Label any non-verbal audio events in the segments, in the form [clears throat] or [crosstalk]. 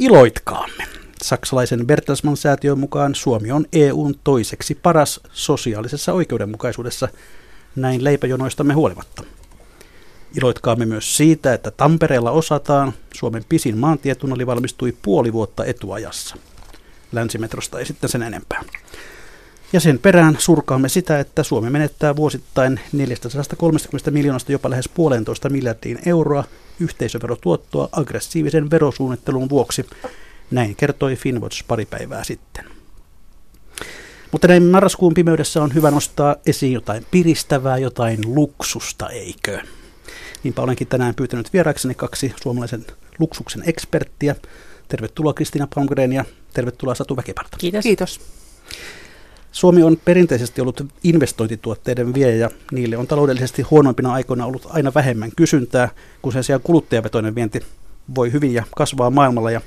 Iloitkaamme. Saksalaisen Bertelsmann-säätiön mukaan Suomi on EUn toiseksi paras sosiaalisessa oikeudenmukaisuudessa, näin leipäjonoistamme huolimatta. Iloitkaamme myös siitä, että Tampereella osataan, Suomen pisin maantietunneli valmistui puoli vuotta etuajassa. Länsimetrosta ei sitten sen enempää. Ja sen perään surkaamme sitä, että Suomi menettää vuosittain 430 miljoonasta jopa lähes puolentoista miljardiin euroa yhteisöverotuottoa aggressiivisen verosuunnittelun vuoksi. Näin kertoi Finwatch pari päivää sitten. Mutta näin marraskuun pimeydessä on hyvä nostaa esiin jotain piristävää, jotain luksusta, eikö? Niinpä olenkin tänään pyytänyt vieraakseni kaksi suomalaisen luksuksen eksperttiä. Tervetuloa Kristiina Palmgren ja tervetuloa Satu Väkiparta. Kiitos. Kiitos. Suomi on perinteisesti ollut investointituotteiden viejä ja niille on taloudellisesti huonoimpina aikoina ollut aina vähemmän kysyntää, kun sen sijaan kuluttajavetoinen vienti voi hyvin ja kasvaa maailmalla. Ja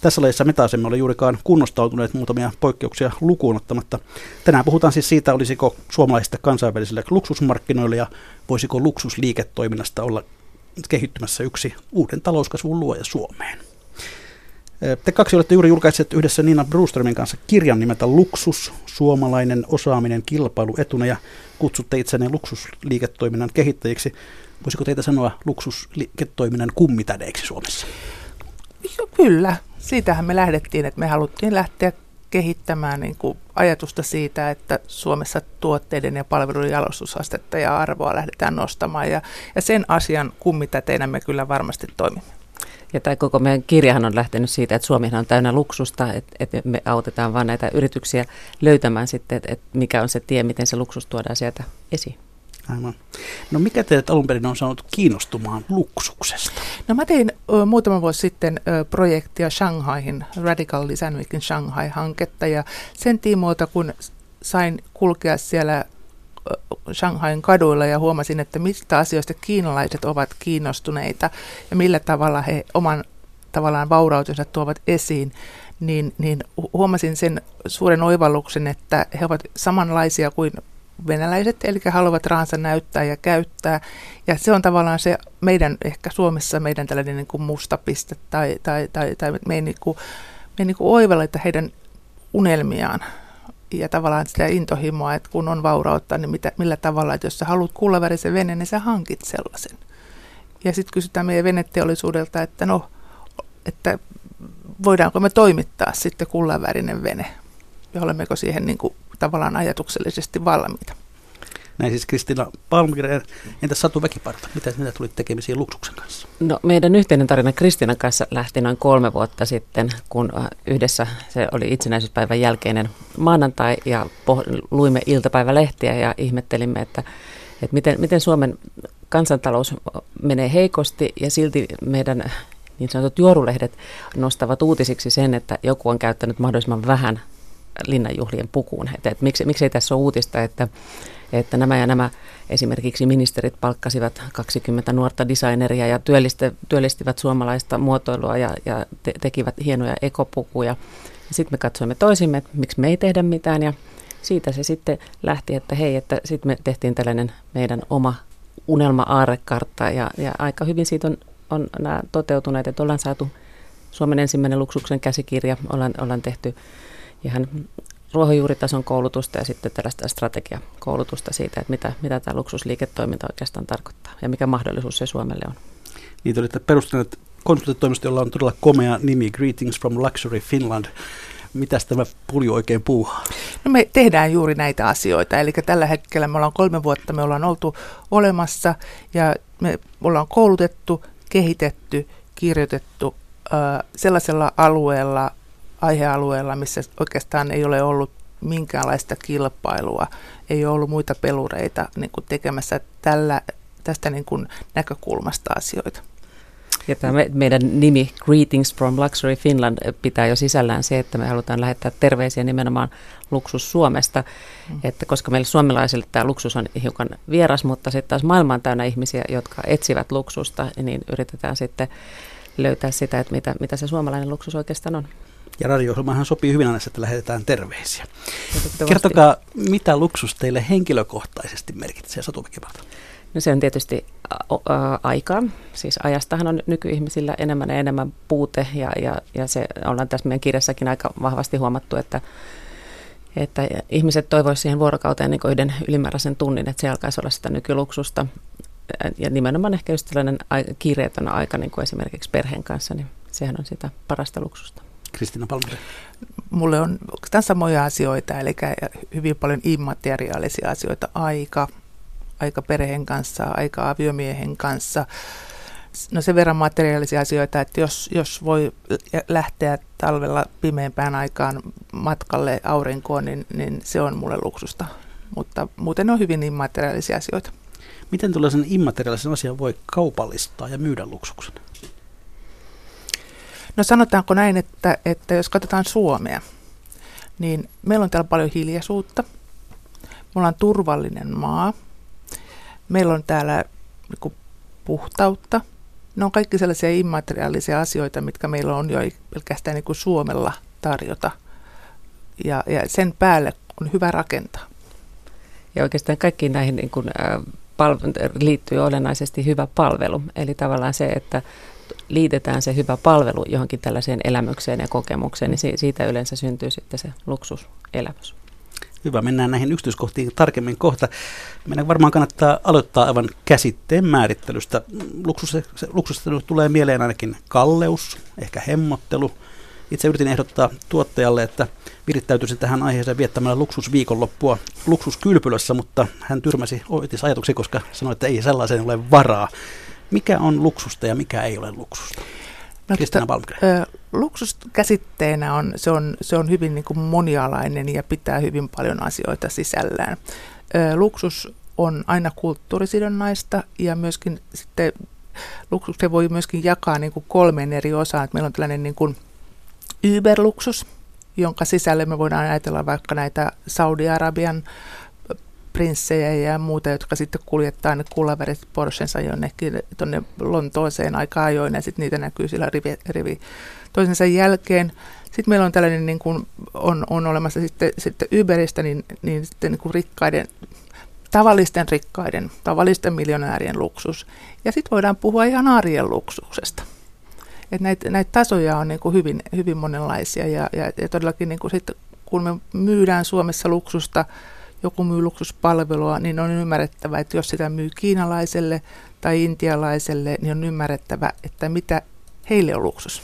tässä lajissa me taas emme ole juurikaan kunnostautuneet muutamia poikkeuksia lukuun ottamatta. Tänään puhutaan siis siitä, olisiko suomalaisista kansainvälisille luksusmarkkinoille ja voisiko luksusliiketoiminnasta olla kehittymässä yksi uuden talouskasvun luoja Suomeen. Te kaksi olette juuri julkaisseet yhdessä Nina Brewstermin kanssa kirjan nimeltä Luksus, suomalainen osaaminen kilpailuetuna ja kutsutte itsenne luksusliiketoiminnan kehittäjiksi. Voisiko teitä sanoa luksusliiketoiminnan kummitädeiksi Suomessa? Jo, kyllä, siitähän me lähdettiin, että me haluttiin lähteä kehittämään niin kuin ajatusta siitä, että Suomessa tuotteiden ja palveluiden jalostusastetta ja arvoa lähdetään nostamaan. Ja, ja sen asian kummitäteinä me kyllä varmasti toimimme. Ja tämä koko meidän kirjahan on lähtenyt siitä, että Suomihan on täynnä luksusta, että, että me autetaan vaan näitä yrityksiä löytämään sitten, että, että mikä on se tie, miten se luksus tuodaan sieltä esiin. Aivan. No mikä teidät alun perin on saanut kiinnostumaan luksuksesta? No mä tein ö, muutama vuosi sitten ö, projektia Shanghaihin, Radical Design Week in Shanghai-hanketta, ja sen tiimoilta, kun sain kulkea siellä Shanghain kaduilla ja huomasin, että mistä asioista kiinalaiset ovat kiinnostuneita ja millä tavalla he oman tavallaan vaurautensa tuovat esiin, niin, niin huomasin sen suuren oivalluksen, että he ovat samanlaisia kuin venäläiset, eli haluavat rahansa näyttää ja käyttää. Ja se on tavallaan se meidän, ehkä Suomessa meidän tällainen niin kuin musta piste, tai, tai, tai, tai me ei, niin kuin, me ei niin kuin oivella, että heidän unelmiaan ja tavallaan sitä intohimoa, että kun on vaurautta, niin mitä, millä tavalla, että jos sä haluat kullavärisen veneen, niin sä hankit sellaisen. Ja sitten kysytään meidän veneteollisuudelta, että no, että voidaanko me toimittaa sitten kullavärinen vene, ja olemmeko siihen niin kuin, tavallaan ajatuksellisesti valmiita. Näin siis Kristina Palmgren. Entä Satu Väkiparta? Mitä sinä tulit tekemisiin Luksuksen kanssa? No meidän yhteinen tarina Kristinan kanssa lähti noin kolme vuotta sitten, kun yhdessä se oli itsenäisyyspäivän jälkeinen maanantai ja poh- luimme iltapäivälehtiä ja ihmettelimme, että, että miten, miten Suomen kansantalous menee heikosti ja silti meidän niin sanotut juorulehdet nostavat uutisiksi sen, että joku on käyttänyt mahdollisimman vähän linnanjuhlien pukuun. Että, että miksi, miksi ei tässä ole uutista, että että nämä ja nämä esimerkiksi ministerit palkkasivat 20 nuorta designeria ja työllistivät suomalaista muotoilua ja, ja te, tekivät hienoja ekopukuja. Sitten me katsoimme toisimme, että miksi me ei tehdä mitään ja siitä se sitten lähti, että hei, että sitten me tehtiin tällainen meidän oma unelma-aarekartta ja, ja aika hyvin siitä on, on nämä toteutuneet, että ollaan saatu Suomen ensimmäinen luksuksen käsikirja, ollaan, ollaan tehty ihan ruohonjuuritason koulutusta ja sitten tällaista strategiakoulutusta siitä, että mitä, mitä tämä luksusliiketoiminta oikeastaan tarkoittaa ja mikä mahdollisuus se Suomelle on. Niitä olitte perustaneet konsulttitoimisto, jolla on todella komea nimi, Greetings from Luxury Finland. Mitäs tämä pulju oikein puuhaa? No me tehdään juuri näitä asioita. Eli tällä hetkellä me ollaan kolme vuotta, me ollaan oltu olemassa ja me ollaan koulutettu, kehitetty, kirjoitettu äh, sellaisella alueella, aihealueella, missä oikeastaan ei ole ollut minkäänlaista kilpailua, ei ole ollut muita pelureita niin kuin tekemässä tällä, tästä niin kuin näkökulmasta asioita. Ja tämä meidän nimi Greetings from Luxury Finland pitää jo sisällään se, että me halutaan lähettää terveisiä nimenomaan luksus Suomesta. Mm. Että koska meille suomalaisille tämä luksus on hiukan vieras, mutta sitten taas maailma on täynnä ihmisiä, jotka etsivät luksusta, niin yritetään sitten löytää sitä, että mitä, mitä se suomalainen luksus oikeastaan on. Ja radio sopii hyvin aina, että lähetetään terveisiä. Kertokaa, mitä luksus teille henkilökohtaisesti merkitsee Satu No se on tietysti aikaa. Siis ajastahan on nykyihmisillä enemmän ja enemmän puute ja, ja, ja se ollaan tässä meidän kirjassakin aika vahvasti huomattu, että, että ihmiset toivoisivat siihen vuorokauteen niin yhden ylimääräisen tunnin, että se alkaisi olla sitä nykyluksusta. Ja nimenomaan ehkä just tällainen kiireetön aika, niin kuin esimerkiksi perheen kanssa, niin sehän on sitä parasta luksusta. Kristina Palmeri. Mulle on oikeastaan samoja asioita, eli hyvin paljon immateriaalisia asioita, aika, aika perheen kanssa, aika aviomiehen kanssa. No sen verran materiaalisia asioita, että jos, jos voi lähteä talvella pimeämpään aikaan matkalle aurinkoon, niin, niin se on mulle luksusta. Mutta muuten on hyvin immateriaalisia asioita. Miten tällaisen immateriaalisen asian voi kaupallistaa ja myydä luksuksen? No sanotaanko näin, että, että jos katsotaan Suomea, niin meillä on täällä paljon hiljaisuutta. Me ollaan turvallinen maa. Meillä on täällä niin puhtautta. Ne on kaikki sellaisia immateriaalisia asioita, mitkä meillä on jo pelkästään niin kuin Suomella tarjota. Ja, ja sen päälle on hyvä rakentaa. Ja oikeastaan kaikkiin näihin niin kuin, äh, liittyy olennaisesti hyvä palvelu. Eli tavallaan se, että liitetään se hyvä palvelu johonkin tällaiseen elämykseen ja kokemukseen, niin siitä yleensä syntyy sitten se luksuselämys. Hyvä, mennään näihin yksityiskohtiin tarkemmin kohta. Meidän varmaan kannattaa aloittaa aivan käsitteen määrittelystä. Luksus, luksusta tulee mieleen ainakin kalleus, ehkä hemmottelu. Itse yritin ehdottaa tuottajalle, että virittäytyisin tähän aiheeseen viettämällä luksusviikonloppua luksuskylpylössä, mutta hän tyrmäsi oitis ajatuksia, koska sanoi, että ei sellaiseen ole varaa. Mikä on luksusta ja mikä ei ole luksusta? No, tota, Luksus käsitteenä on, se on, se on hyvin niin kuin monialainen ja pitää hyvin paljon asioita sisällään. Ö, luksus on aina kulttuurisidonnaista ja myöskin sitten luksuksen voi myöskin jakaa niin kuin kolmeen eri osaan. Että meillä on tällainen niin kuin Uber-luksus, jonka sisälle me voidaan ajatella vaikka näitä Saudi-Arabian prinssejä ja muuta, jotka sitten kuljettaa ne kullavärit Porschensa jonnekin tuonne Lontooseen aika ajoin ja sitten niitä näkyy sillä rivi, rivi toisensa jälkeen. Sitten meillä on tällainen, niin kuin on, on olemassa sitten, sitten Uberistä, niin, niin sitten niin kuin rikkaiden, tavallisten rikkaiden, tavallisten miljonäärien luksus. Ja sitten voidaan puhua ihan arjen luksuksesta. Et näitä, näitä tasoja on niin kuin hyvin, hyvin monenlaisia ja, ja, ja todellakin niin kuin sitten, kun me myydään Suomessa luksusta, joku myy luksuspalvelua, niin on ymmärrettävä, että jos sitä myy kiinalaiselle tai intialaiselle, niin on ymmärrettävä, että mitä heille on luksus.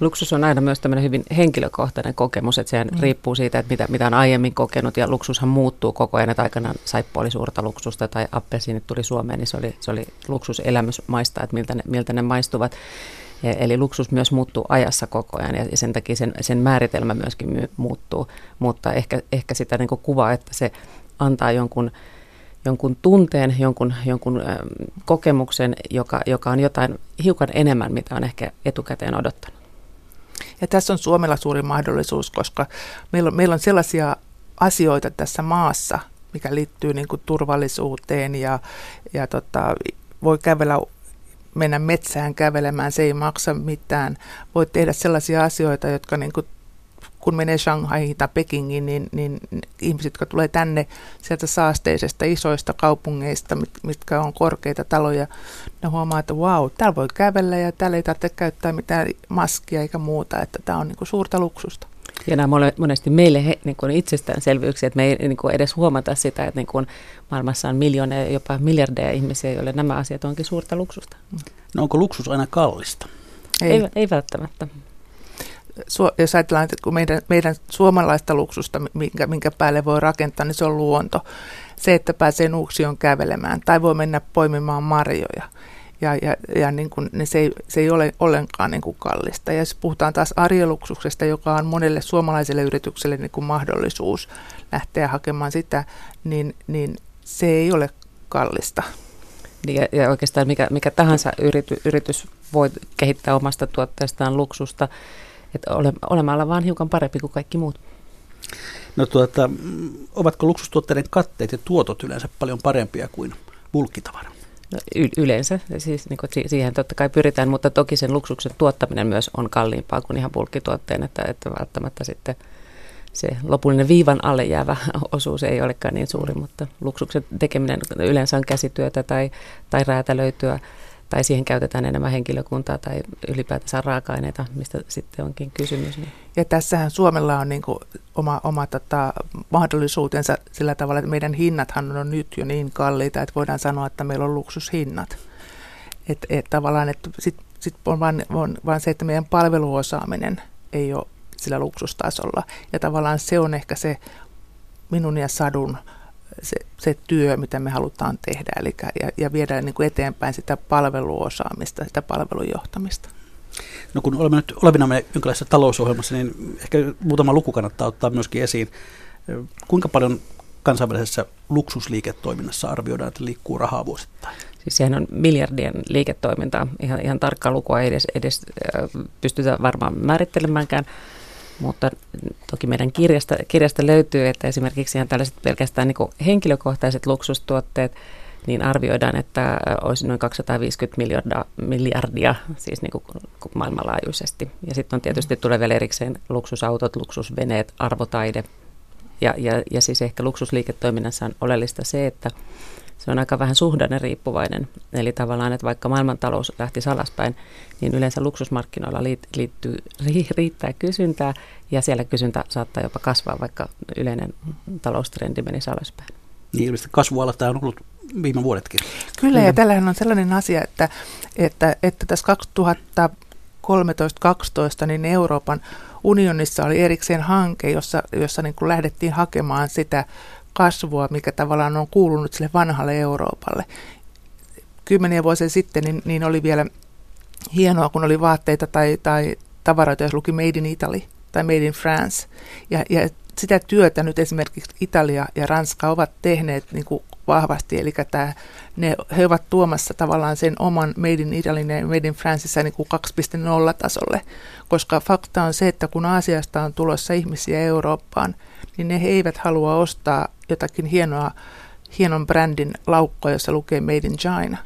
Luksus on aina myös tämmöinen hyvin henkilökohtainen kokemus, että se mm. riippuu siitä, että mitä, mitä on aiemmin kokenut, ja luksushan muuttuu koko ajan, että aikanaan saippu oli suurta luksusta, tai appelsiinit tuli Suomeen, niin se oli, se oli luksuselämys maistaa, että miltä ne, miltä ne maistuvat. Eli luksus myös muuttuu ajassa koko ajan ja sen takia sen, sen määritelmä myöskin muuttuu, mutta ehkä, ehkä sitä niin kuvaa, että se antaa jonkun, jonkun tunteen, jonkun, jonkun kokemuksen, joka, joka on jotain hiukan enemmän, mitä on ehkä etukäteen odottanut. Ja tässä on Suomella suuri mahdollisuus, koska meillä on, meillä on sellaisia asioita tässä maassa, mikä liittyy niin kuin turvallisuuteen ja, ja tota, voi kävellä mennä metsään kävelemään, se ei maksa mitään. Voit tehdä sellaisia asioita, jotka niin kuin, kun menee Shanghaihin tai Pekingiin, niin, niin ihmiset, jotka tulee tänne sieltä saasteisesta isoista kaupungeista, mitkä on korkeita taloja, ne huomaa, että wow, täällä voi kävellä ja täällä ei tarvitse käyttää mitään maskia eikä muuta, että tämä on niin kuin suurta luksusta. Ja nämä monesti meille he, niin kuin itsestäänselvyyksiä, että me ei niin kuin edes huomata sitä, että niin kuin maailmassa on miljoonia, jopa miljardeja ihmisiä, joille nämä asiat onkin suurta luksusta. No onko luksus aina kallista? Ei, ei, ei välttämättä. Su- jos ajatellaan, että kun meidän, meidän suomalaista luksusta, minkä, minkä päälle voi rakentaa, niin se on luonto. Se, että pääsee nuuksion kävelemään tai voi mennä poimimaan marjoja ja, ja, ja niin kuin, niin se, ei, se ei ole ollenkaan niin kuin kallista. Ja jos puhutaan taas arjeluksuksesta, joka on monelle suomalaiselle yritykselle niin kuin mahdollisuus lähteä hakemaan sitä, niin, niin se ei ole kallista. Ja, ja oikeastaan mikä, mikä tahansa yrity, yritys voi kehittää omasta tuotteestaan luksusta, että ole, olemalla vaan hiukan parempi kuin kaikki muut. No tuota, ovatko luksustuotteiden katteet ja tuotot yleensä paljon parempia kuin bulkkitavara? No, yleensä, siis niin kuin siihen totta kai pyritään, mutta toki sen luksuksen tuottaminen myös on kalliimpaa kuin ihan bulkkituotteen, että, että välttämättä sitten se lopullinen viivan alle jäävä [laughs] osuus ei olekaan niin suuri, mutta luksuksen tekeminen yleensä on käsityötä tai, tai räätälöityä tai siihen käytetään enemmän henkilökuntaa tai ylipäätänsä raaka-aineita, mistä sitten onkin kysymys. Niin. Ja tässähän Suomella on niin kuin oma, oma tota, mahdollisuutensa sillä tavalla, että meidän hinnathan on nyt jo niin kalliita, että voidaan sanoa, että meillä on luksushinnat. Et, et tavallaan, että sitten sit on vain on vaan se, että meidän palveluosaaminen ei ole sillä luksustasolla. Ja tavallaan se on ehkä se minun ja Sadun se, se työ, mitä me halutaan tehdä, eli ja, ja viedä niin kuin eteenpäin sitä palveluosaamista, sitä palvelujohtamista. No kun olemme nyt olevinamme jonkinlaisessa talousohjelmassa, niin ehkä muutama luku kannattaa ottaa myöskin esiin. Kuinka paljon kansainvälisessä luksusliiketoiminnassa arvioidaan, että liikkuu rahaa vuosittain? Siis sehän on miljardien liiketoimintaa. Ihan, ihan tarkkaa lukua ei edes, edes pystytä varmaan määrittelemäänkään. Mutta toki meidän kirjasta, kirjasta löytyy, että esimerkiksi ihan tällaiset pelkästään niin henkilökohtaiset luksustuotteet, niin arvioidaan, että olisi noin 250 miljardia, miljardia siis niin kuin maailmanlaajuisesti. Ja sitten on tietysti tulee vielä erikseen luksusautot, luksusveneet, arvotaide. Ja, ja, ja siis ehkä luksusliiketoiminnassa on oleellista se, että se on aika vähän suhdanne riippuvainen. Eli tavallaan, että vaikka maailmantalous lähti alaspäin, niin yleensä luksusmarkkinoilla liittyy, riittää kysyntää ja siellä kysyntä saattaa jopa kasvaa, vaikka yleinen taloustrendi menisi alaspäin. Niin ilmeisesti kasvuala tämä on ollut viime vuodetkin. Kyllä, ja tällähän on sellainen asia, että, että, että tässä 2013-2012 niin Euroopan unionissa oli erikseen hanke, jossa, jossa niin kuin lähdettiin hakemaan sitä kasvua, mikä tavallaan on kuulunut sille vanhalle Euroopalle. Kymmeniä vuosia sitten niin, niin oli vielä hienoa, kun oli vaatteita tai, tai tavaroita, jos luki Made in Italy tai Made in France. Ja, ja sitä työtä nyt esimerkiksi Italia ja Ranska ovat tehneet niin kuin vahvasti, eli tämä, ne, he ovat tuomassa tavallaan sen oman Made in Italy ja Made in Franceissa niin kuin 2.0 tasolle, koska fakta on se, että kun Aasiasta on tulossa ihmisiä Eurooppaan, niin ne he eivät halua ostaa jotakin hienoa, hienon brändin laukkoa, jossa lukee Made in China,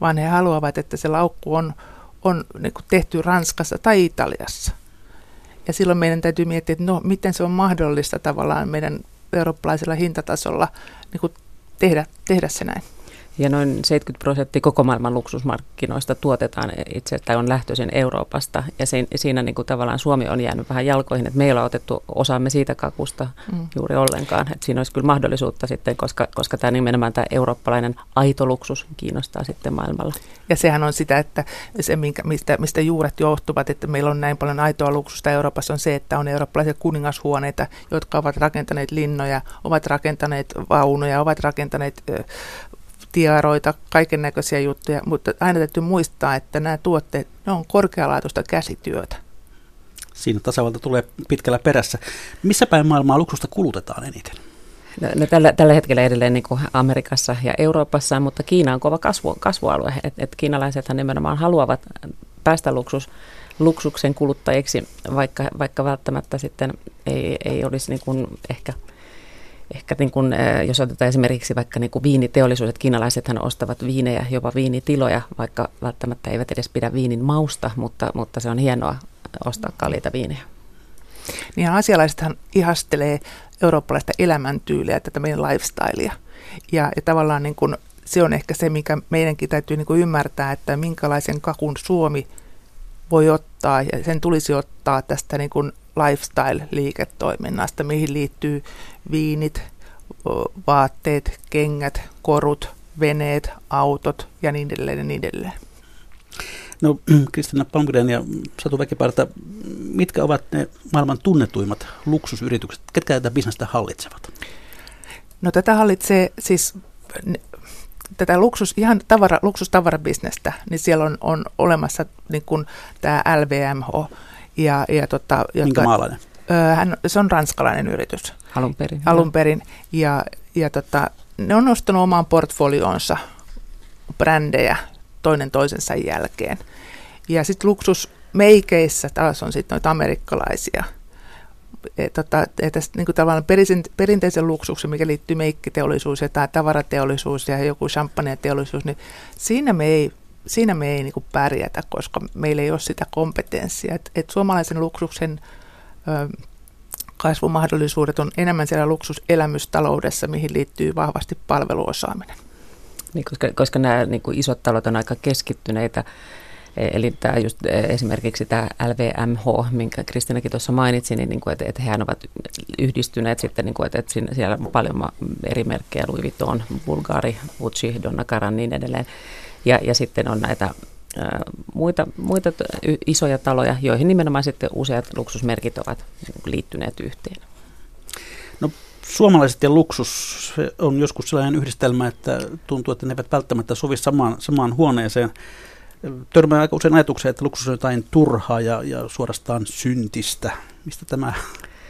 vaan he haluavat, että se laukku on, on niin tehty Ranskassa tai Italiassa. Ja silloin meidän täytyy miettiä, että no, miten se on mahdollista tavallaan meidän eurooppalaisella hintatasolla niin tehdä, tehdä se näin. Ja noin 70 prosenttia koko maailman luksusmarkkinoista tuotetaan itse tai on lähtöisin Euroopasta. Ja siinä, siinä niin kuin tavallaan Suomi on jäänyt vähän jalkoihin, että meillä on otettu osaamme siitä kakusta mm. juuri ollenkaan. Että siinä olisi kyllä mahdollisuutta sitten, koska, koska tämä nimenomaan tämä eurooppalainen aito luksus kiinnostaa sitten maailmalla. Ja sehän on sitä, että se, minkä, mistä, mistä juuret johtuvat, että meillä on näin paljon aitoa luksusta Euroopassa, on se, että on eurooppalaisia kuningashuoneita, jotka ovat rakentaneet linnoja, ovat rakentaneet vaunuja, ovat rakentaneet tiaroita, kaiken näköisiä juttuja, mutta aina täytyy muistaa, että nämä tuotteet, ne on korkealaatuista käsityötä. Siinä tasavalta tulee pitkällä perässä. Missä päin maailmaa luksusta kulutetaan eniten? No, no tällä, tällä hetkellä edelleen niin kuin Amerikassa ja Euroopassa, mutta Kiina on kova kasvu, kasvualue. Et, et kiinalaisethan nimenomaan haluavat päästä luksus, luksuksen kuluttajiksi, vaikka, vaikka välttämättä sitten ei, ei olisi niin kuin ehkä – ehkä niin kuin, jos otetaan esimerkiksi vaikka niin viiniteollisuus, että kiinalaisethan ostavat viinejä, jopa viinitiloja, vaikka välttämättä eivät edes pidä viinin mausta, mutta, mutta se on hienoa ostaa kalliita viinejä. Niin asialaisethan ihastelee eurooppalaista elämäntyyliä, tätä meidän lifestylea. Ja, ja tavallaan niin kuin, se on ehkä se, mikä meidänkin täytyy niin ymmärtää, että minkälaisen kakun Suomi voi ottaa ja sen tulisi ottaa tästä niin kuin lifestyle-liiketoiminnasta, mihin liittyy viinit, vaatteet, kengät, korut, veneet, autot ja niin edelleen ja niin edelleen. No [clears throat] Kristina Palmgren ja Satu Väkiparta, mitkä ovat ne maailman tunnetuimmat luksusyritykset? Ketkä tätä bisnestä hallitsevat? No tätä hallitsee siis tätä luksus, ihan tavara, luksustavarabisnestä, niin siellä on, on olemassa niin kuin tämä LVMH. Ja, ja tota, jotka, Minkä maalainen? Hän, se on ranskalainen yritys. Alun perin. Alun perin. Ja, ja tota, ne on nostanut omaan portfolioonsa brändejä toinen toisensa jälkeen. Ja sitten luksusmeikeissä taas on sitten noita amerikkalaisia. Et, tota, että niin tavallaan perinteisen luksuksen, mikä liittyy meikkiteollisuus ja tai tavarateollisuus ja joku champagneteollisuus, niin siinä me ei, siinä me ei niin pärjätä, koska meillä ei ole sitä kompetenssia. Et, et suomalaisen luksuksen kasvumahdollisuudet on enemmän siellä luksuselämystaloudessa, mihin liittyy vahvasti palveluosaaminen. Niin, koska, koska nämä niin kuin isot talot on aika keskittyneitä, e, Eli tämä just e, esimerkiksi tämä LVMH, minkä Kristinakin tuossa mainitsi, niin, niin kuin, että, että hehän ovat yhdistyneet sitten, niin kuin, että, että siellä on paljon eri merkkejä, Louis Vuitton, Bulgari, Gucci, Donna Karan niin edelleen. Ja, ja sitten on näitä muita, muita isoja taloja, joihin nimenomaan sitten useat luksusmerkit ovat liittyneet yhteen. No suomalaiset ja luksus on joskus sellainen yhdistelmä, että tuntuu, että ne eivät välttämättä sovi samaan, samaan huoneeseen. Törmää aika usein ajatukseen, että luksus on jotain turhaa ja, ja suorastaan syntistä. Mistä tämä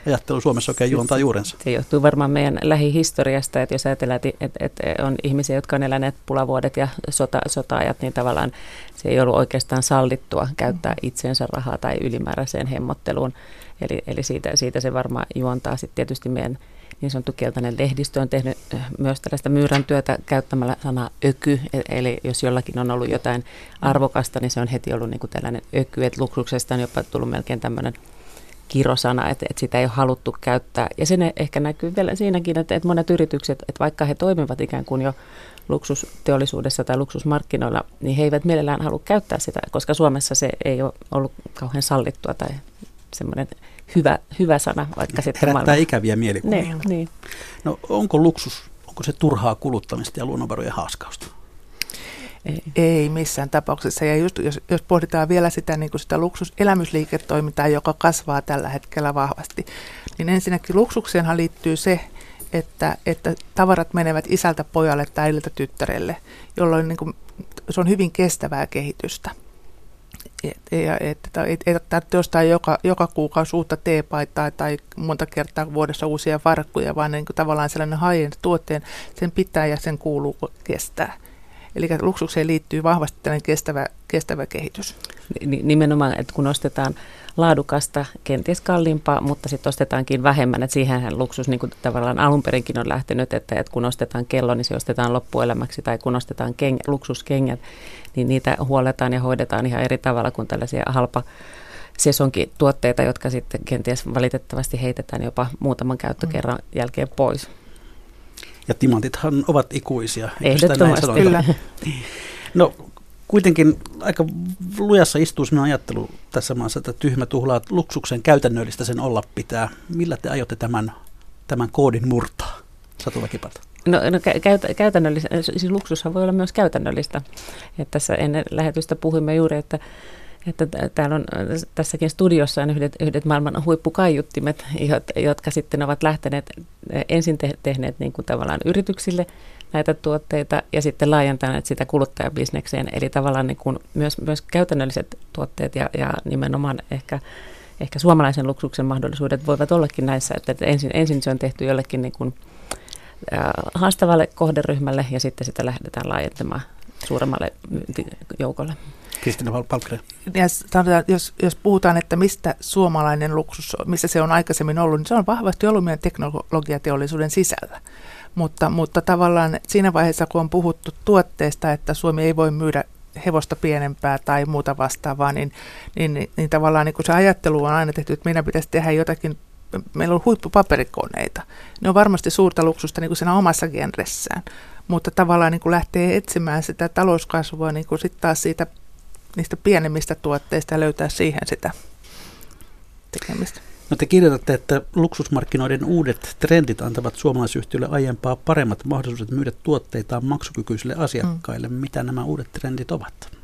ajattelu Suomessa oikein juontaa juurensa? Se johtuu varmaan meidän lähihistoriasta, että jos ajatellaan, että, että on ihmisiä, jotka on eläneet pulavuodet ja sota, sota-ajat, niin tavallaan se ei ollut oikeastaan sallittua käyttää itsensä rahaa tai ylimääräiseen hemmotteluun. Eli, eli siitä, siitä se varmaan juontaa sitten tietysti meidän niin sanottu keltainen lehdistö on tehnyt eh, myös tällaista myyrän työtä käyttämällä sanaa öky, e- eli jos jollakin on ollut jotain arvokasta, niin se on heti ollut niin kuin tällainen öky, että luksuksesta on jopa tullut melkein tämmöinen kirosana, että, että sitä ei ole haluttu käyttää. Ja se ehkä näkyy vielä siinäkin, että, että monet yritykset, että vaikka he toimivat ikään kuin jo luksusteollisuudessa tai luksusmarkkinoilla, niin he eivät mielellään halua käyttää sitä, koska Suomessa se ei ole ollut kauhean sallittua tai semmoinen hyvä, hyvä sana. Vaikka sitten Herättää maailman. ikäviä mielikuvia. Niin, niin. No onko luksus, onko se turhaa kuluttamista ja luonnonvarojen haaskausta? Ei. Ei missään tapauksessa. Ja just, jos, jos pohditaan vielä sitä, niin kuin sitä luksuselämysliiketoimintaa, joka kasvaa tällä hetkellä vahvasti, niin ensinnäkin luksukseenhan liittyy se, että, että tavarat menevät isältä pojalle tai äidiltä tyttärelle, jolloin niin kuin, se on hyvin kestävää kehitystä. Että ei, ei tarvitse ostaa joka, joka kuukausi uutta teepaitaa tai monta kertaa vuodessa uusia farkkuja, vaan niin kuin tavallaan sellainen high tuotteen, sen pitää ja sen kuuluu kestää. Eli luksukseen liittyy vahvasti tällainen kestävä, kestävä kehitys. Nimenomaan, että kun ostetaan laadukasta, kenties kalliimpaa, mutta sitten ostetaankin vähemmän. Että siihenhän luksus niin kuin tavallaan alun perinkin on lähtenyt, että, että kun ostetaan kello, niin se ostetaan loppuelämäksi, tai kun ostetaan keng, luksuskengät, niin niitä huoletaan ja hoidetaan ihan eri tavalla kuin tällaisia halpa tuotteita, jotka sitten kenties valitettavasti heitetään jopa muutaman käyttökerran jälkeen pois. Ja timantithan ovat ikuisia. Ehdottomasti. Kyllä. No kuitenkin aika lujassa istuu sellainen ajattelu tässä maassa, että tyhmä tuhlaa luksuksen käytännöllistä sen olla pitää. Millä te aiotte tämän, tämän koodin murtaa? Satu Väkiparta. No, no käyt, käytännöllistä, siis luksushan voi olla myös käytännöllistä. Et tässä ennen lähetystä puhuimme juuri, että että täällä on tässäkin studiossa on yhdet, yhdet maailman huippukaiuttimet, jotka sitten ovat lähteneet ensin te, tehneet niin kuin tavallaan yrityksille näitä tuotteita ja sitten laajentaneet sitä kuluttajabisnekseen. Eli tavallaan niin kuin myös, myös käytännölliset tuotteet ja, ja nimenomaan ehkä, ehkä suomalaisen luksuksen mahdollisuudet voivat ollakin näissä, että, ensin, ensin se on tehty jollekin niin kuin, haastavalle kohderyhmälle ja sitten sitä lähdetään laajentamaan suuremmalle joukolle. Kristina Palkre. jos, jos puhutaan, että mistä suomalainen luksus, missä se on aikaisemmin ollut, niin se on vahvasti ollut meidän teknologiateollisuuden sisällä. Mutta, mutta tavallaan siinä vaiheessa, kun on puhuttu tuotteesta, että Suomi ei voi myydä hevosta pienempää tai muuta vastaavaa, niin, niin, niin, niin tavallaan niin kun se ajattelu on aina tehty, että meidän pitäisi tehdä jotakin, meillä on huippupaperikoneita. Ne on varmasti suurta luksusta niin kuin siinä omassa genressään, mutta tavallaan niin kuin lähtee etsimään sitä talouskasvua niin kuin sitten taas siitä, niistä pienemmistä tuotteista ja löytää siihen sitä tekemistä. No te kirjoitatte, että luksusmarkkinoiden uudet trendit antavat suomalaisyhtiöille aiempaa paremmat mahdollisuudet myydä tuotteitaan maksukykyisille asiakkaille. Mm. Mitä nämä uudet trendit ovat?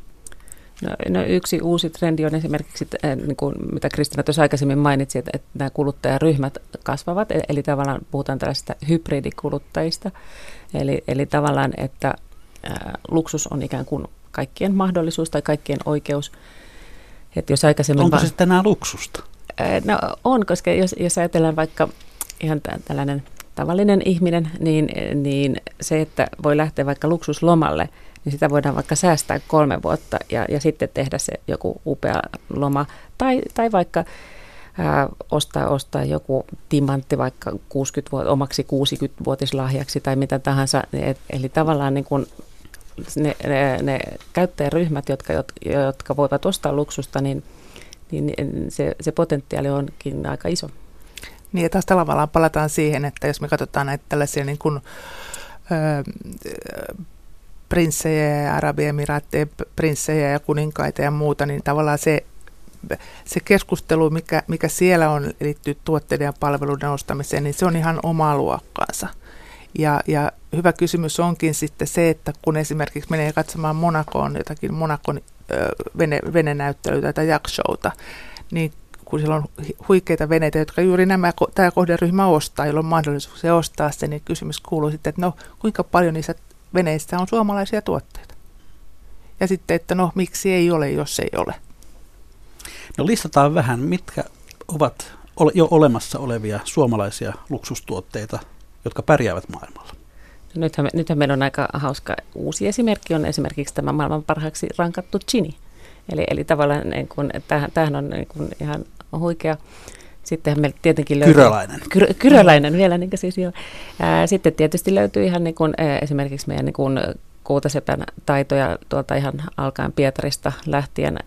No, no yksi uusi trendi on esimerkiksi, äh, niin kuin mitä Kristina tuossa aikaisemmin mainitsi, että, että nämä kuluttajaryhmät kasvavat, eli, eli tavallaan puhutaan tällaisista hybridikuluttajista, eli, eli tavallaan, että äh, luksus on ikään kuin kaikkien mahdollisuus tai kaikkien oikeus. Että jos aikaisemmin Onko se sitten enää luksusta? No on, koska jos, jos ajatellaan vaikka ihan tällainen tavallinen ihminen, niin, niin se, että voi lähteä vaikka luksuslomalle, niin sitä voidaan vaikka säästää kolme vuotta ja, ja sitten tehdä se joku upea loma. Tai, tai vaikka ää, ostaa, ostaa joku timantti vaikka 60 vuot, omaksi 60-vuotislahjaksi tai mitä tahansa. Et, eli tavallaan niin kun ne, ne, ne käyttäjäryhmät, jotka, jotka voivat ostaa luksusta, niin, niin se, se potentiaali onkin aika iso. Niin ja taas tavallaan palataan siihen, että jos me katsotaan näitä tällaisia niin kuin, ö, prinssejä ja Arabiemiraattien prinssejä ja kuninkaita ja muuta, niin tavallaan se, se keskustelu, mikä, mikä siellä on liittyy tuotteiden ja palveluiden ostamiseen, niin se on ihan omaa luokkaansa. Ja, ja hyvä kysymys onkin sitten se, että kun esimerkiksi menee katsomaan Monakoon jotakin Monakon vene, venenäyttelyä tai jakshouta, niin kun siellä on huikeita veneitä, jotka juuri nämä, tämä kohderyhmä ostaa, jolla on mahdollisuus ostaa se, niin kysymys kuuluu sitten, että no kuinka paljon niissä veneissä on suomalaisia tuotteita. Ja sitten, että no miksi ei ole, jos ei ole. No listataan vähän, mitkä ovat jo olemassa olevia suomalaisia luksustuotteita, jotka pärjäävät maailmalla. No nythän, me, nythän meillä on aika hauska uusi esimerkki, on esimerkiksi tämä maailman parhaaksi rankattu chini. Eli, eli tavallaan niin kun, tämähän, tämähän on niin kun ihan huikea. Sittenhän meillä tietenkin löytyy... Kyröläinen. Kyr, kyröläinen vielä, niin siis jo. Ää, sitten tietysti löytyy ihan niin kuin, esimerkiksi meidän niin kuin Kuutasepän taitoja tuolta ihan alkaen Pietarista lähtien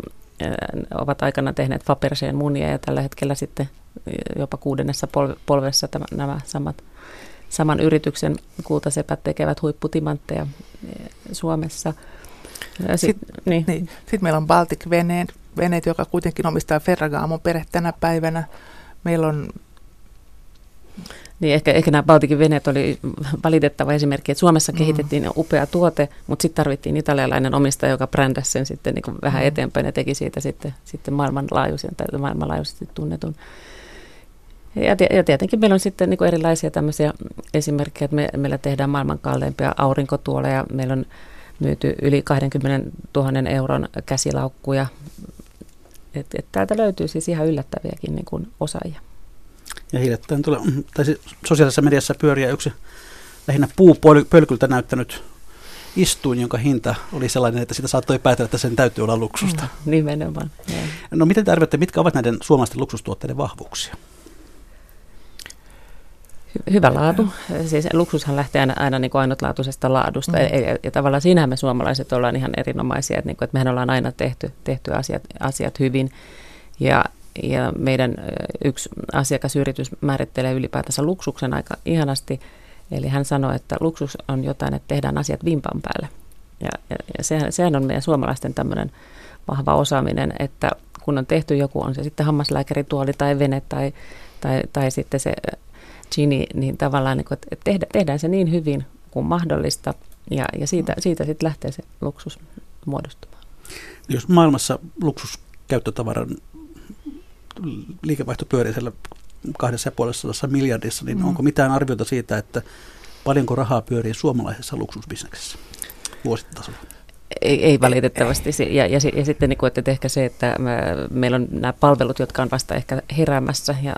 ovat aikana tehneet Faberseen munia ja tällä hetkellä sitten jopa kuudennessa polvessa tämä, nämä samat, saman yrityksen kultasepät tekevät huipputimantteja Suomessa. Sitten, Sitten, niin. Niin. Sitten meillä on Baltic Veneet, veneet, joka kuitenkin omistaa Ferragaamon perhe tänä päivänä. Meillä on niin ehkä, ehkä nämä Baltikin veneet oli valitettava esimerkki, että Suomessa mm. kehitettiin upea tuote, mutta sitten tarvittiin italialainen omistaja, joka brändäsi sen sitten niin vähän mm. eteenpäin ja teki siitä sitten, sitten maailmanlaajuisen tai maailmanlaajuisesti tunnetun. Ja, ja tietenkin meillä on sitten niin erilaisia tämmöisiä esimerkkejä, että me, meillä tehdään maailman kalleimpia aurinkotuoleja, meillä on myyty yli 20 000 euron käsilaukkuja. Et, et täältä löytyy siis ihan yllättäviäkin niin kuin osaajia. Ja hiljattain tulee, tai sosiaalisessa mediassa pyöriä yksi lähinnä puupölkyltä näyttänyt istuin, jonka hinta oli sellainen, että sitä saattoi päätellä, että sen täytyy olla luksusta. Mm, nimenomaan. No miten te arvioitte, mitkä ovat näiden suomalaisten luksustuotteiden vahvuuksia? Hyvä laatu. Siis luksushan lähtee aina, aina niin kuin ainutlaatuisesta laadusta. Mm. Ja, ja tavallaan siinähän me suomalaiset ollaan ihan erinomaisia, että, niin kuin, että mehän ollaan aina tehty, tehty asiat, asiat hyvin. Ja, ja meidän yksi asiakasyritys määrittelee ylipäätänsä luksuksen aika ihanasti. Eli hän sanoi, että luksus on jotain, että tehdään asiat vimpan päälle. Ja, ja, ja sehän, sehän on meidän suomalaisten tämmöinen vahva osaaminen, että kun on tehty joku, on se sitten hammaslääkärituoli tai vene tai, tai, tai sitten se Gini, niin tavallaan, niin kuin, että tehdä, tehdään se niin hyvin kuin mahdollista ja, ja siitä, siitä sitten lähtee se luksus muodostumaan. Jos maailmassa luksuskäyttötavaran liikevaihto pyörii siellä kahdessa ja puolessa miljardissa, niin mm. onko mitään arviota siitä, että paljonko rahaa pyörii suomalaisessa luksusbisneksessä vuositasolla? Ei, ei valitettavasti. Ja, ja, ja sitten niin kuin, että ehkä se, että meillä on nämä palvelut, jotka on vasta ehkä heräämässä ja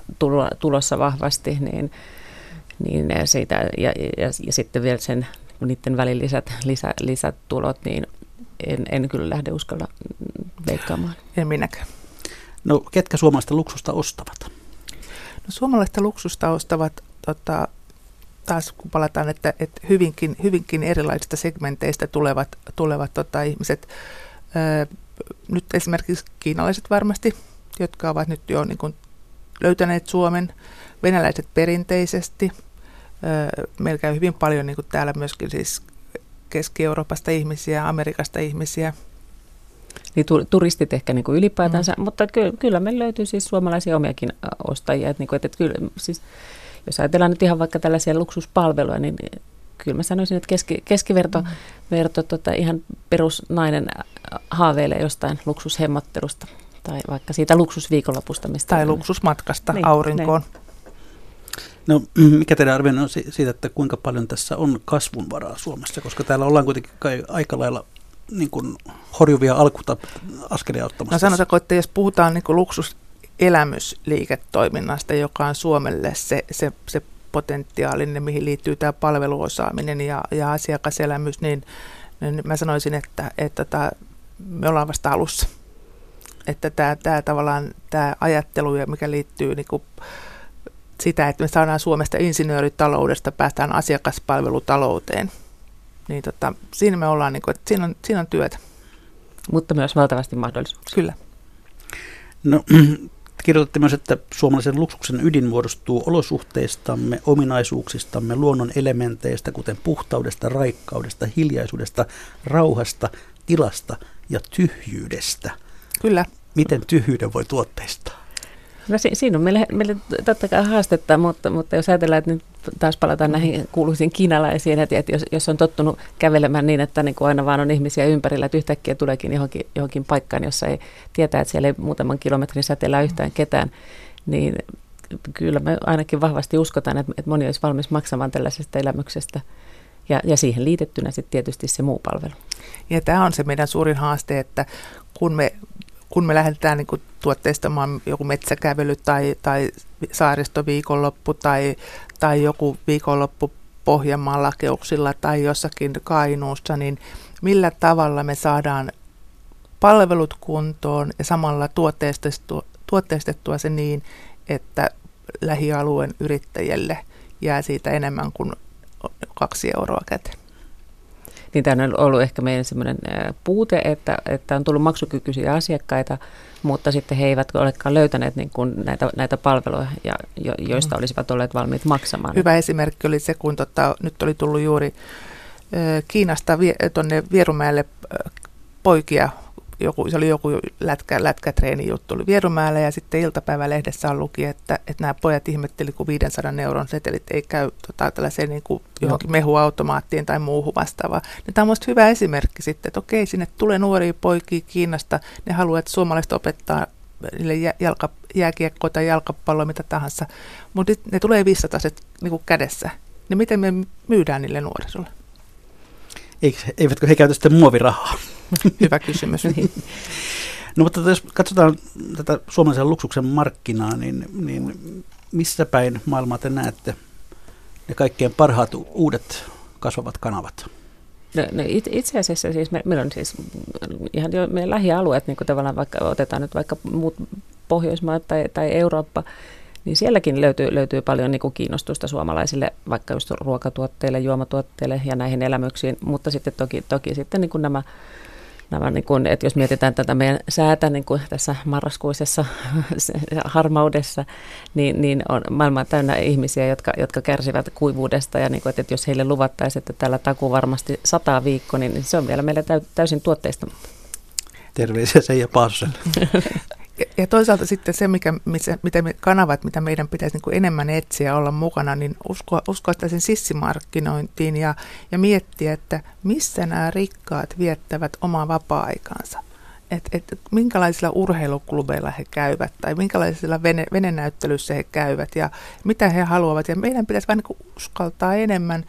tulossa vahvasti, niin, niin siitä, ja, ja, ja sitten vielä sen niiden välillisät lisä, lisätulot, niin en, en kyllä lähde uskalla veikkaamaan. En minäkään. No ketkä suomalaista luksusta ostavat? No, suomalaista luksusta ostavat tota, taas kun palataan, että, että hyvinkin, hyvinkin erilaisista segmenteistä tulevat, tulevat tota, ihmiset. Nyt esimerkiksi kiinalaiset varmasti, jotka ovat nyt jo niin kuin, löytäneet Suomen, venäläiset perinteisesti. Öö, meillä käy hyvin paljon niin kuin täällä myöskin siis Keski-Euroopasta ihmisiä, Amerikasta ihmisiä. Niin turistit ehkä niin kuin ylipäätänsä, mm. mutta kyllä, kyllä meillä löytyy siis suomalaisia omiakin ostajia. Että, niin kuin, että, että kyllä, siis, jos ajatellaan nyt ihan vaikka tällaisia luksuspalveluja, niin kyllä mä sanoisin, että keski, keskiverto mm. verto, tota, ihan perusnainen haaveilee jostain luksushemmottelusta tai vaikka siitä luksusviikonlopusta. Mistä tai luksusmatkasta niin, aurinkoon. Niin. No [clears throat] mikä teidän arvio on siitä, että kuinka paljon tässä on kasvun varaa Suomessa, koska täällä ollaan kuitenkin aika lailla niin kuin horjuvia alkuta askelia ottamassa. No sanotaanko, että jos puhutaan niin kuin luksus elämysliiketoiminnasta, joka on Suomelle se, se, se kasvupotentiaalinen, mihin liittyy tämä palveluosaaminen ja, ja asiakaselämys, niin, niin mä sanoisin, että, että tämä, me ollaan vasta alussa. Että tämä, tämä tavallaan tämä ajattelu, mikä liittyy niin kuin sitä, että me saadaan Suomesta insinööritaloudesta, päästään asiakaspalvelutalouteen, niin tota, siinä me ollaan, niin kuin, että siinä on, siinä on työtä. Mutta myös valtavasti mahdollisuuksia. Kyllä. No, kirjoitatte myös, että suomalaisen luksuksen ydin muodostuu olosuhteistamme, ominaisuuksistamme, luonnon elementeistä, kuten puhtaudesta, raikkaudesta, hiljaisuudesta, rauhasta, tilasta ja tyhjyydestä. Kyllä. Miten tyhjyyden voi tuotteistaa? No si- siinä on meille, meille totta kai haastetta, mutta, mutta jos ajatellaan, että nyt taas palataan näihin kuuluisiin kiinalaisiin, että, että jos, jos on tottunut kävelemään niin, että niin kuin aina vaan on ihmisiä ympärillä, että yhtäkkiä tuleekin johonkin, johonkin paikkaan, jossa ei tietää, että siellä ei muutaman kilometrin säteellä yhtään ketään, niin kyllä me ainakin vahvasti uskotaan, että, että moni olisi valmis maksamaan tällaisesta elämyksestä. Ja, ja siihen liitettynä sitten tietysti se muu palvelu. Ja tämä on se meidän suurin haaste, että kun me kun me lähdetään niin kuin tuotteistamaan joku metsäkävely tai, tai saaristoviikonloppu tai, tai joku viikonloppu Pohjanmaan lakeuksilla tai jossakin Kainuussa, niin millä tavalla me saadaan palvelut kuntoon ja samalla tuotteistettua, tuotteistettua se niin, että lähialueen yrittäjille jää siitä enemmän kuin kaksi euroa käteen niin tämä on ollut ehkä meidän semmoinen puute, että, että on tullut maksukykyisiä asiakkaita, mutta sitten he eivät olekaan löytäneet niin kuin näitä, näitä palveluja, ja, jo, joista mm. olisivat olleet valmiit maksamaan. Hyvä esimerkki oli se, kun tota, nyt oli tullut juuri Kiinasta vie, tuonne Vierumäelle poikia joku, se oli joku lätkä, lätkätreeni juttu oli Vierumäellä ja sitten iltapäivälehdessä on luki, että, että nämä pojat ihmetteli, kun 500 euron setelit ei käy tota, tällaiseen niin kuin johonkin mehuautomaattiin tai muuhun vastaavaan. Niin tämä on minusta hyvä esimerkki sitten, että okei, sinne tulee nuoria poikia Kiinasta, ne haluaa, että suomalaiset opettaa niille jalka, jääkiekkoa tai jalkapalloa, mitä tahansa, mutta ne tulee 500 niin kädessä. Niin miten me myydään niille nuorisolle? Eivätkö he käytä sitten muovirahaa? [laughs] Hyvä kysymys. niin. No mutta jos katsotaan tätä suomalaisen luksuksen markkinaa, niin, niin missä päin maailmaa te näette ne kaikkein parhaat uudet kasvavat kanavat? No, no itse asiassa siis me, meillä on siis ihan jo meidän lähialueet, niin kuin tavallaan vaikka otetaan nyt vaikka muut Pohjoismaat tai, tai Eurooppa, niin sielläkin löytyy, löytyy paljon niin kuin kiinnostusta suomalaisille, vaikka just ruokatuotteille, juomatuotteille ja näihin elämyksiin, mutta sitten toki, toki sitten niin kuin nämä nämä, niin kuin, että jos mietitään tätä meidän säätä niin kuin tässä marraskuisessa [laughs] harmaudessa, niin, niin on maailma täynnä ihmisiä, jotka, jotka kärsivät kuivuudesta ja niin kuin, että jos heille luvattaisiin, että tällä takuu varmasti sata viikko, niin se on vielä meille täysin tuotteista. Terveisiä Seija Paasselle. [laughs] Ja, toisaalta sitten se, mikä, missä, mitä me, kanavat, mitä meidän pitäisi niin kuin enemmän etsiä olla mukana, niin uskoa, uskoa sen sissimarkkinointiin ja, ja miettiä, että missä nämä rikkaat viettävät omaa vapaa-aikaansa. Et, et, minkälaisilla urheiluklubeilla he käyvät tai minkälaisilla vene, venenäyttelyssä he käyvät ja mitä he haluavat. Ja meidän pitäisi vain niin uskaltaa enemmän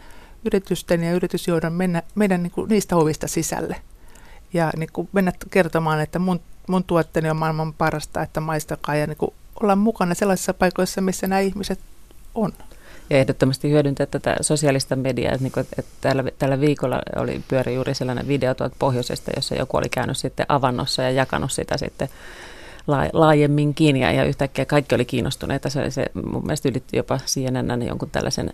yritysten ja yritysjohdon mennä meidän niin kuin niistä ovista sisälle ja niin kuin mennä kertomaan, että mun mun tuotteeni on maailman parasta, että maistakaa ja niin olla mukana sellaisissa paikoissa, missä nämä ihmiset on. Ja ehdottomasti hyödyntää tätä sosiaalista mediaa. Että, niin kuin, että tällä, tällä viikolla oli pyöri juuri sellainen video tuolta pohjoisesta, jossa joku oli käynyt sitten avannossa ja jakanut sitä sitten laajemminkin ja, ja yhtäkkiä kaikki oli kiinnostuneita. Se, se mun mielestä ylitti jopa CNN jonkun tällaisen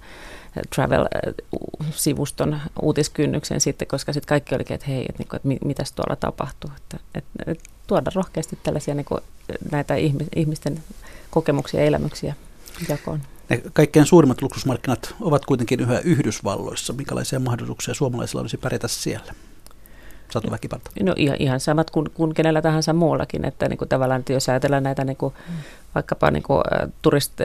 travel-sivuston uutiskynnyksen sitten, koska sitten kaikki olikin, että hei, että, niin kuin, että mitäs tuolla tapahtuu. Että, että, että tuoda rohkeasti tällaisia niin kuin, näitä ihmisten kokemuksia ja elämyksiä jakoon. Ne kaikkein suurimmat luksusmarkkinat ovat kuitenkin yhä Yhdysvalloissa. Minkälaisia mahdollisuuksia suomalaisilla olisi pärjätä siellä? Satu Väkiparta. No ihan, ihan samat kuin, kuin kenellä tahansa muullakin, että niin kuin tavallaan, että jos ajatellaan näitä niin kuin, mm. vaikkapa niin kuin,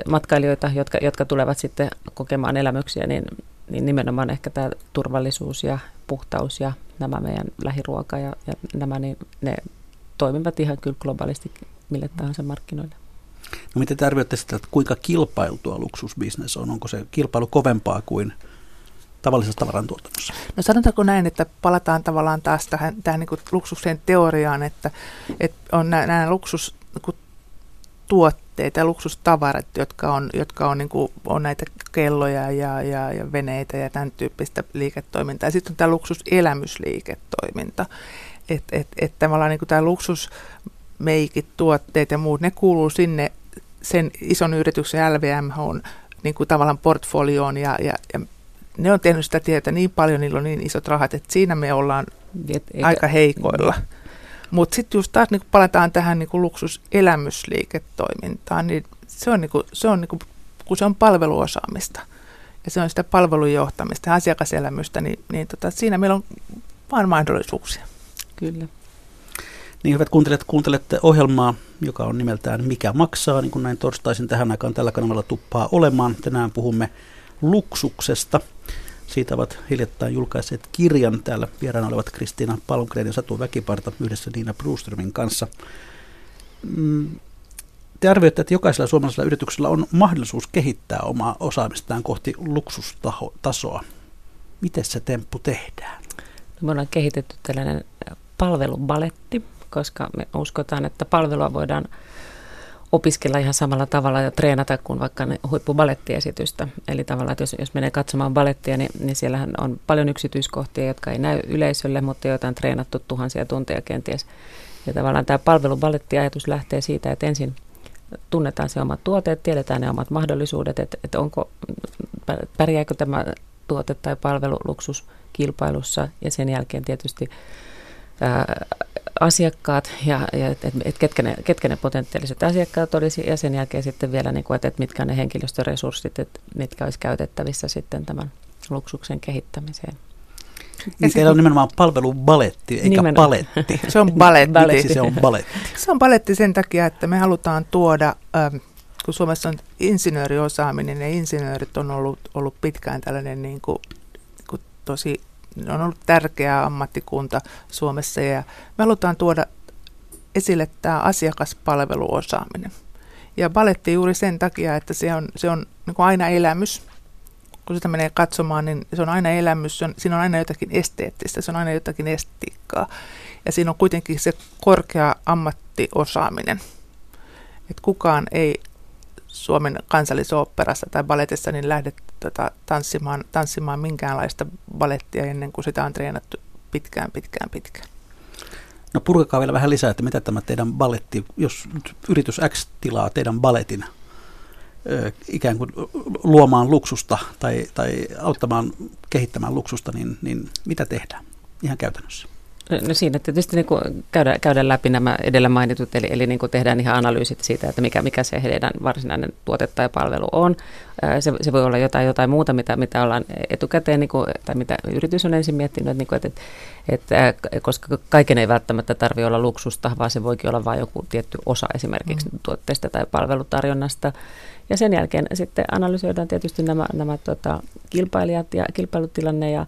matkailijoita, jotka, jotka tulevat sitten kokemaan elämyksiä, niin, niin nimenomaan ehkä tämä turvallisuus ja puhtaus ja nämä meidän lähiruoka ja, ja nämä, niin ne toimivat ihan kyllä globaalisti mille tahansa markkinoille. No miten te arvioitte sitä, että kuinka kilpailtua luksusbisnes on? Onko se kilpailu kovempaa kuin tavallisessa tavarantuotannossa? No sanotaanko näin, että palataan tavallaan taas tähän, tähän niin kuin luksukseen teoriaan, että, että on nämä, nämä luksus, kun luksustuotteita ja luksustavarat, jotka on, jotka on, niin kuin, on näitä kelloja ja, ja, ja veneitä ja tämän tyyppistä liiketoimintaa. Ja sitten on tämä luksuselämysliiketoiminta. Että et, et tavallaan niin tämä luksusmeikit, tuotteet ja muut, ne kuuluu sinne sen ison yrityksen LVM on niin kuin tavallaan portfolioon ja, ja, ja ne on tehnyt sitä tietä niin paljon, niillä on niin isot rahat, että siinä me ollaan Et, eikä, aika heikoilla. Niin. Mutta sitten just taas niin palataan tähän niin kuin luksuselämysliiketoimintaan, niin se on, niin kuin, se on, niin kuin, kun se on palveluosaamista ja se on sitä palvelujohtamista ja asiakaselämystä, niin, niin tota, siinä meillä on vain mahdollisuuksia. Kyllä. Niin hyvät kuuntelijat, kuuntelette ohjelmaa, joka on nimeltään Mikä maksaa, niin kuin näin torstaisin tähän aikaan tällä kanavalla tuppaa olemaan. Tänään puhumme luksuksesta. Siitä ovat hiljattain julkaiseet kirjan. Täällä vieraana olevat Kristiina Palmgren ja Satu Väkiparta yhdessä Niina Bruströmin kanssa. Mm, te arvioitte, että jokaisella suomalaisella yrityksellä on mahdollisuus kehittää omaa osaamistaan kohti luksustasoa. Miten se temppu tehdään? No, me ollaan kehitetty tällainen palvelubaletti, koska me uskotaan, että palvelua voidaan opiskella ihan samalla tavalla ja treenata kuin vaikka huippubalettiesitystä. Eli tavallaan, että jos, jos menee katsomaan balettia, niin, niin siellähän on paljon yksityiskohtia, jotka ei näy yleisölle, mutta joita on treenattu tuhansia tunteja kenties. Ja tavallaan tämä palvelubalettiajatus lähtee siitä, että ensin tunnetaan se omat tuotteet, tiedetään ne omat mahdollisuudet, että, että onko, pärjääkö tämä tuote tai palvelu luksuskilpailussa ja sen jälkeen tietysti ää, asiakkaat ja, ja et, et ketkä, ne, ketkä ne potentiaaliset asiakkaat olisi ja sen jälkeen sitten vielä, niin kuin, että, että mitkä on ne henkilöstöresurssit, että mitkä olisi käytettävissä sitten tämän luksuksen kehittämiseen. Niin teillä on nimenomaan palvelubaletti, eikä nimenomaan. paletti. Se on baletti. baletti. se on baletti? Se on baletti sen takia, että me halutaan tuoda, kun Suomessa on insinööriosaaminen ja insinöörit on ollut, ollut pitkään tällainen niin kuin, niin tosi on ollut tärkeä ammattikunta Suomessa ja me halutaan tuoda esille tämä asiakaspalveluosaaminen. Ja baletti juuri sen takia, että se on, se on niin kuin aina elämys. Kun sitä menee katsomaan, niin se on aina elämys, se on, siinä on aina jotakin esteettistä, se on aina jotakin estetiikkaa. Ja siinä on kuitenkin se korkea ammattiosaaminen. Että kukaan ei Suomen kansallisoopperassa tai baletissa niin lähde tota, tanssimaan, tanssimaan minkäänlaista balettia ennen kuin sitä on treenattu pitkään, pitkään, pitkään. No purkakaa vielä vähän lisää, että mitä tämä teidän baletti, jos yritys X tilaa teidän baletin ikään kuin luomaan luksusta tai, tai auttamaan kehittämään luksusta, niin, niin mitä tehdään ihan käytännössä? No siinä tietysti niin kuin käydä, käydä läpi nämä edellä mainitut, eli, eli niin kuin tehdään ihan analyysit siitä, että mikä, mikä se heidän varsinainen tuote tai palvelu on. Se, se voi olla jotain, jotain muuta, mitä, mitä ollaan etukäteen, niin kuin, tai mitä yritys on ensin miettinyt, että, niin että, että, koska kaiken ei välttämättä tarvitse olla luksusta, vaan se voikin olla vain joku tietty osa esimerkiksi mm. tuotteesta tai palvelutarjonnasta. Ja sen jälkeen sitten analysoidaan tietysti nämä, nämä tota, kilpailijat ja kilpailutilanne ja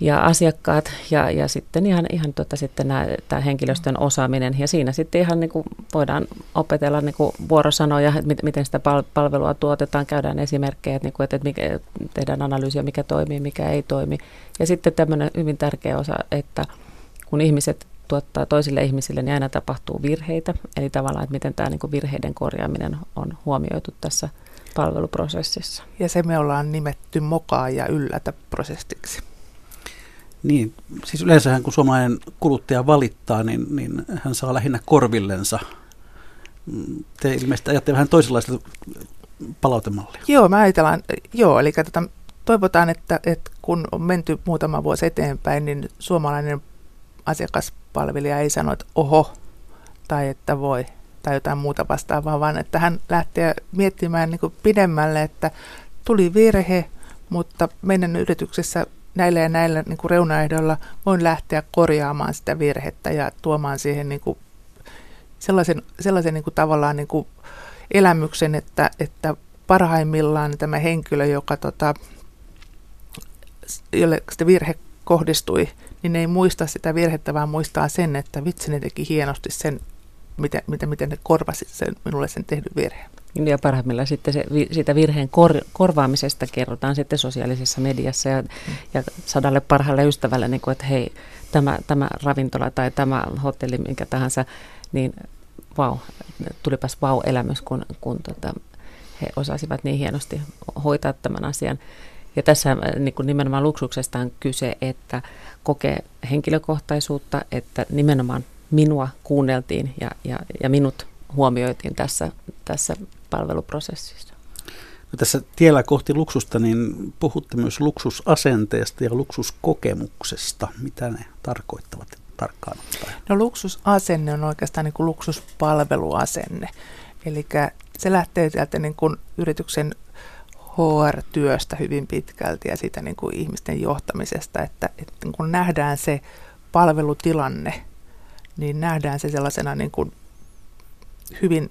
ja asiakkaat ja, ja sitten ihan, ihan tota, sitten nämä, tämä henkilöstön osaaminen. Ja siinä sitten ihan niin kuin voidaan opetella niin kuin vuorosanoja, että miten sitä palvelua tuotetaan, käydään esimerkkejä, että, niin kuin, että mikä, tehdään analyysiä, mikä toimii, mikä ei toimi. Ja sitten tämmöinen hyvin tärkeä osa, että kun ihmiset tuottaa toisille ihmisille, niin aina tapahtuu virheitä. Eli tavallaan, että miten tämä niin kuin virheiden korjaaminen on huomioitu tässä palveluprosessissa. Ja se me ollaan nimetty mokaa ja yllätä prosessiksi. Niin, siis yleensähän kun suomalainen kuluttaja valittaa, niin, niin hän saa lähinnä korvillensa. Te ilmeisesti ajatte vähän toisenlaista palautemallia. Joo, mä ajatellaan, joo, eli tota, toivotaan, että, että kun on menty muutama vuosi eteenpäin, niin suomalainen asiakaspalvelija ei sano, että oho, tai että voi, tai jotain muuta vastaavaa, vaan että hän lähtee miettimään niin pidemmälle, että tuli virhe, mutta meidän yrityksessä näillä ja näillä niin kuin reunaehdoilla voin lähteä korjaamaan sitä virhettä ja tuomaan siihen niin kuin sellaisen, sellaisen niin kuin tavallaan niin kuin elämyksen, että, että parhaimmillaan tämä henkilö, joka tota, jolle sitä virhe kohdistui, niin ei muista sitä virhettä, vaan muistaa sen, että vitsi ne teki hienosti sen, miten, miten, miten ne korvasi sen, minulle sen tehdyn virheen. Niin, ja parhaimmillaan sitten se, siitä virheen kor, korvaamisesta kerrotaan sitten sosiaalisessa mediassa ja, ja sadalle parhaalle ystävälle, niin kuin, että hei, tämä, tämä ravintola tai tämä hotelli, minkä tahansa, niin vau, tulipas vau-elämys, kun, kun tota, he osasivat niin hienosti hoitaa tämän asian. Ja tässä äh, niin kuin nimenomaan luksuksesta on kyse, että kokee henkilökohtaisuutta, että nimenomaan minua kuunneltiin ja, ja, ja minut huomioitiin tässä, tässä palveluprosessissa. No tässä tiellä kohti luksusta, niin puhutte myös luksusasenteesta ja luksuskokemuksesta. Mitä ne tarkoittavat tarkkaan ottaen? No luksusasenne on oikeastaan niin kuin luksuspalveluasenne. Eli se lähtee sieltä niin kuin yrityksen HR-työstä hyvin pitkälti ja siitä niin kuin ihmisten johtamisesta, että, että niin kun nähdään se palvelutilanne, niin nähdään se sellaisena niin kuin hyvin,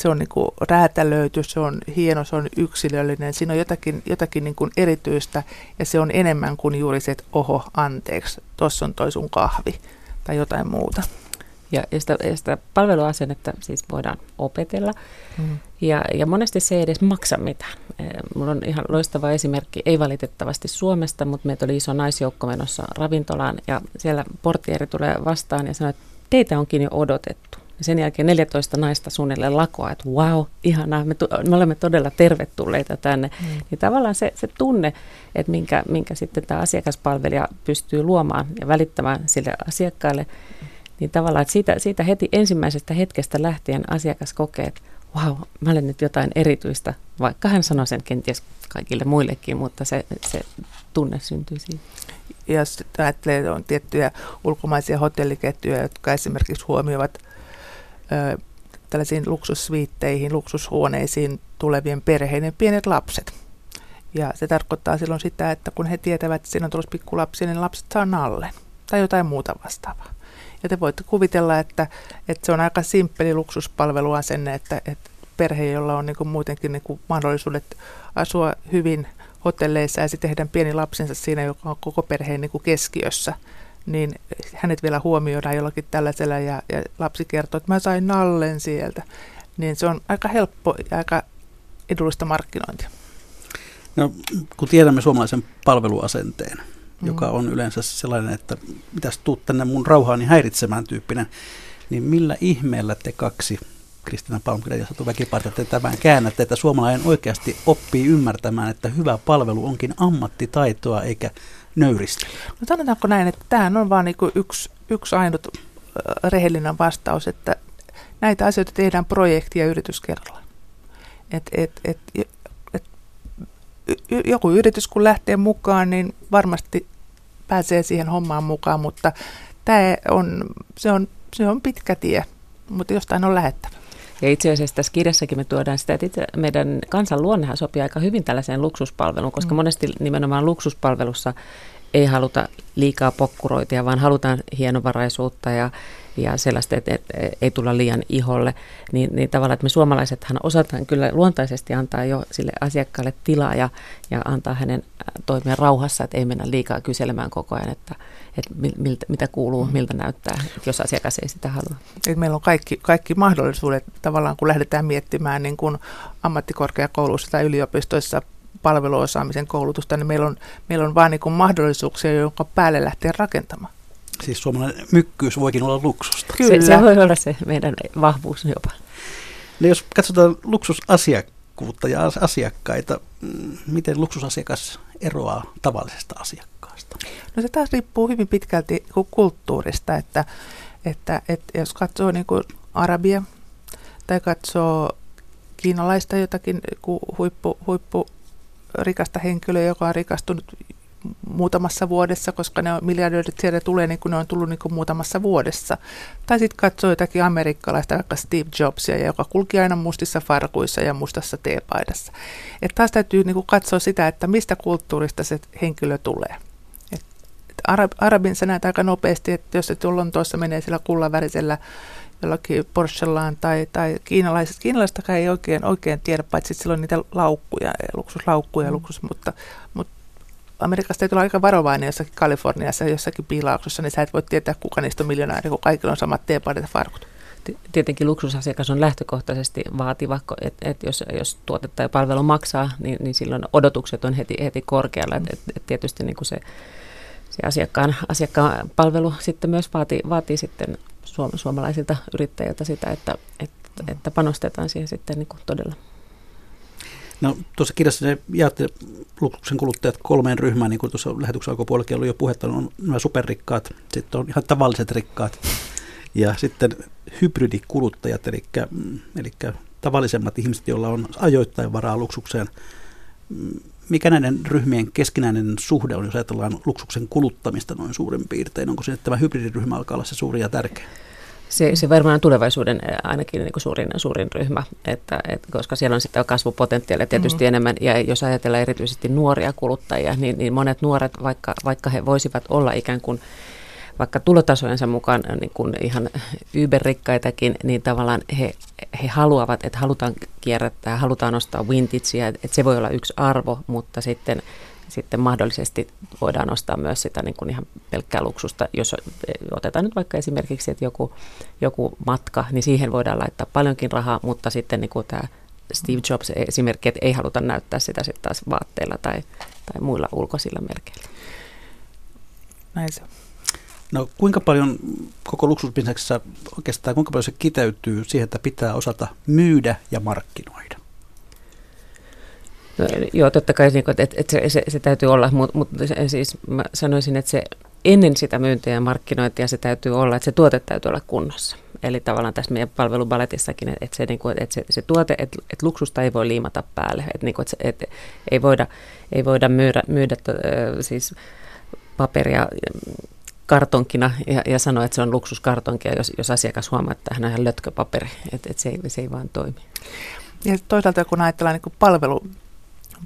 se on niin kuin räätälöity, se on hieno, se on yksilöllinen, siinä on jotakin, jotakin niin kuin erityistä ja se on enemmän kuin juuri se, että oho, anteeksi, tuossa on toi sun kahvi tai jotain muuta. Ja, ja, sitä, ja sitä palveluasennetta siis voidaan opetella. Mm. Ja, ja monesti se ei edes maksa mitään. Mulla on ihan loistava esimerkki, ei valitettavasti Suomesta, mutta meitä oli iso naisjoukko menossa ravintolaan ja siellä portieri tulee vastaan ja sanoo, että teitä onkin jo odotettu. Ja sen jälkeen 14 naista suunnilleen lakoa, että wow, ihanaa, me, tu- me olemme todella tervetulleita tänne. Mm. Niin tavallaan se, se tunne, että minkä, minkä sitten tämä asiakaspalvelija pystyy luomaan ja välittämään sille asiakkaalle, niin tavallaan, että siitä, siitä heti ensimmäisestä hetkestä lähtien asiakas kokee, että wow, mä olen nyt jotain erityistä, vaikka hän sanoi sen kenties kaikille muillekin, mutta se, se tunne syntyy siitä. Ja sitten ajattelee, on tiettyjä ulkomaisia hotelliketjuja, jotka esimerkiksi huomioivat tällaisiin luksussviitteihin, luksushuoneisiin tulevien perheiden pienet lapset. Ja se tarkoittaa silloin sitä, että kun he tietävät, että siinä on tulossa pikkulapsia, niin lapset saa nallen tai jotain muuta vastaavaa. Ja te voitte kuvitella, että, että se on aika simppeli luksuspalveluasenne, että, että perhe, jolla on niin kuin muutenkin niin kuin mahdollisuudet asua hyvin hotelleissa ja sitten tehdään pieni lapsensa siinä, joka on koko perheen niin kuin keskiössä, niin hänet vielä huomioidaan jollakin tällaisella ja, ja lapsi kertoo, että mä sain nallen sieltä. Niin se on aika helppo ja aika edullista markkinointia. No, kun tiedämme suomalaisen palveluasenteen, mm. joka on yleensä sellainen, että mitäs tuut tänne mun rauhaani häiritsemään tyyppinen, niin millä ihmeellä te kaksi, Kristina Palmgren ja Satu Väkiparta, te tämän käännätte, että suomalainen oikeasti oppii ymmärtämään, että hyvä palvelu onkin ammattitaitoa eikä nöyristelyä? No sanotaanko näin, että tämähän on vain niin yksi, yksi ainut rehellinen vastaus, että näitä asioita tehdään projekti ja yritys kerralla. Et, et, et, et, joku yritys kun lähtee mukaan, niin varmasti pääsee siihen hommaan mukaan, mutta tämä on, se, on, se on pitkä tie, mutta jostain on lähettävä. Ja itse asiassa tässä kirjassakin me tuodaan sitä, että itse meidän kansan luonnehan sopii aika hyvin tällaiseen luksuspalveluun, koska mm. monesti nimenomaan luksuspalvelussa ei haluta liikaa pokkuroitia, vaan halutaan hienovaraisuutta ja, ja sellaista, että, että ei tulla liian iholle. Niin, niin tavallaan, että me suomalaisethan osataan kyllä luontaisesti antaa jo sille asiakkaalle tilaa ja, ja antaa hänen toimia rauhassa, että ei mennä liikaa kyselemään koko ajan, että, että miltä, mitä kuuluu, mm. miltä näyttää, jos asiakas ei sitä halua. Et meillä on kaikki, kaikki mahdollisuudet tavallaan, kun lähdetään miettimään niin kuin ammattikorkeakouluissa tai yliopistoissa palveluosaamisen koulutusta, niin meillä on, meillä on vain niin mahdollisuuksia, jonka päälle lähteä rakentamaan. Siis suomalainen mykkyys voikin olla luksusta. Kyllä. Se, se voi olla se meidän vahvuus jopa. No jos katsotaan luksusasiakkuutta ja asiakkaita, mm, miten luksusasiakas eroaa tavallisesta asiakkaasta? No se taas riippuu hyvin pitkälti kulttuurista, että, että, että jos katsoo niin kuin Arabia tai katsoo kiinalaista jotakin huippu, huippu rikasta henkilöä, joka on rikastunut muutamassa vuodessa, koska ne miljardöörit sieltä tulee niin kuin ne on tullut niin kuin muutamassa vuodessa. Tai sitten katsoo jotakin amerikkalaista, vaikka Steve Jobsia, joka kulki aina mustissa farkuissa ja mustassa teepaidassa. Et taas täytyy niin kuin katsoa sitä, että mistä kulttuurista se henkilö tulee. Et Arab, Arabin sä näet aika nopeasti, että jos et tuossa menee sillä kullavärisellä jollakin Porschellaan tai, tai kiinalaiset. Kiinalaistakaan ei oikein, oikein tiedä, paitsi on niitä laukkuja, luksuslaukkuja, mm. luksus, mutta, mutta Amerikasta ei tule aika varovainen jossakin Kaliforniassa, jossakin piilauksessa, niin sä et voi tietää, kuka niistä on miljonääri, kun kaikilla on samat teepaidat ja farkut. Tietenkin luksusasiakas on lähtökohtaisesti vaativa, että et jos, jos tuote tai palvelu maksaa, niin, niin silloin odotukset on heti, heti korkealla. Mm. Et, et tietysti niin kuin se, se asiakkaan, asiakkaan palvelu sitten myös vaatii, vaatii sitten suom- suomalaisilta yrittäjiltä sitä, että, että, että panostetaan siihen sitten niin kuin todella. No tuossa kirjassa ne jaatte luksuksen kuluttajat kolmeen ryhmään, niin kuin tuossa lähetyksen alkupuolellakin oli jo puhetta, on nämä superrikkaat, sitten on ihan tavalliset rikkaat ja sitten hybridikuluttajat, eli, eli tavallisemmat ihmiset, joilla on ajoittain varaa luksukseen. Mikä näiden ryhmien keskinäinen suhde on, jos ajatellaan luksuksen kuluttamista noin suurin piirtein? Onko se, että tämä hybridiryhmä alkaa olla se suuri ja tärkeä? Se, se varmaan on tulevaisuuden ainakin niin kuin suurin, suurin ryhmä, että, että, koska siellä on sitä kasvupotentiaalia tietysti mm-hmm. enemmän. Ja jos ajatellaan erityisesti nuoria kuluttajia, niin, niin monet nuoret, vaikka, vaikka he voisivat olla ikään kuin vaikka tulotasojensa mukaan niin kuin ihan yberrikkaitakin, niin tavallaan he, he haluavat, että halutaan kierrättää, halutaan ostaa vintagea, että se voi olla yksi arvo, mutta sitten sitten mahdollisesti voidaan ostaa myös sitä niin kuin ihan pelkkää luksusta. Jos otetaan nyt vaikka esimerkiksi, että joku, joku matka, niin siihen voidaan laittaa paljonkin rahaa, mutta sitten niin kuin tämä Steve Jobs esimerkki, että ei haluta näyttää sitä sitten taas vaatteilla tai, tai muilla ulkoisilla merkeillä. Näin se No kuinka paljon koko luksusbisneksessä oikeastaan, kuinka paljon se kiteytyy siihen, että pitää osata myydä ja markkinoida? No, joo, totta kai niin että, että se, se, se täytyy olla, mutta, mutta siis mä sanoisin, että se ennen sitä myyntiä ja markkinointia se täytyy olla, että se tuote täytyy olla kunnossa. Eli tavallaan tässä meidän palvelubaletissakin, että se, niin kuin, että se, se tuote, että, että luksusta ei voi liimata päälle, että, niin kuin, että, että ei voida, ei voida myydä, myydä siis paperia kartonkina ja, ja sanoa, että se on luksuskartonki, ja jos, jos asiakas huomaa, että hän on ihan lötköpaperi, että, että se, ei, se ei vaan toimi. Ja toisaalta kun ajatellaan niin palvelu,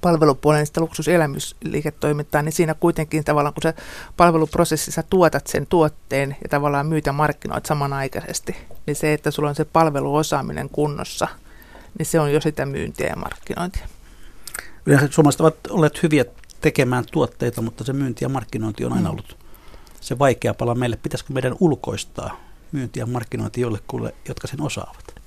palvelupuolen sitä luksuselämysliiketoimintaa, niin siinä kuitenkin tavallaan, kun se palveluprosessissa tuotat sen tuotteen ja tavallaan myytä markkinoit samanaikaisesti, niin se, että sulla on se palveluosaaminen kunnossa, niin se on jo sitä myyntiä ja markkinointia. Yleensä suomalaiset ovat olleet hyviä tekemään tuotteita, mutta se myynti ja markkinointi on aina mm. ollut se vaikea pala meille. Pitäisikö meidän ulkoistaa myynti ja markkinointi jollekulle, jotka sen osaavat?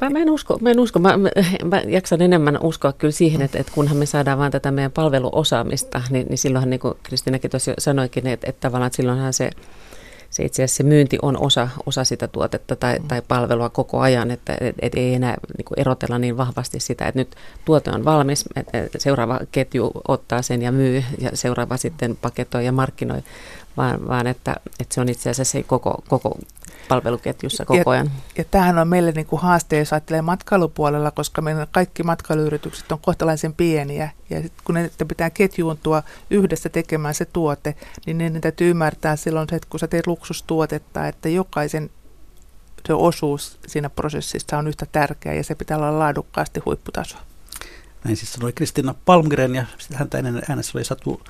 Mä, mä en usko, mä, en usko. Mä, mä, mä jaksan enemmän uskoa kyllä siihen, että, että kunhan me saadaan vaan tätä meidän palveluosaamista, niin, niin silloinhan niin kuin Kristinakin tuossa sanoikin, että, että tavallaan että silloinhan se se itse asiassa se myynti on osa, osa sitä tuotetta tai, mm. tai palvelua koko ajan, että et, et ei enää niin kuin erotella niin vahvasti sitä, että nyt tuote on valmis, että seuraava ketju ottaa sen ja myy ja seuraava sitten paketoi ja markkinoi, vaan, vaan että, että se on itse asiassa se koko, koko palveluketjussa koko ajan. Ja, ja tämähän on meille niin kuin haaste, jos ajattelee matkailupuolella, koska meidän kaikki matkailuyritykset on kohtalaisen pieniä. Ja sit kun ne pitää ketjuuntua yhdessä tekemään se tuote, niin ne täytyy ymmärtää silloin, että kun sä teet luksustuotetta, että jokaisen se osuus siinä prosessissa on yhtä tärkeä ja se pitää olla laadukkaasti huipputaso. Näin siis sanoi Kristina Palmgren ja häntä ennen äänessä oli Satu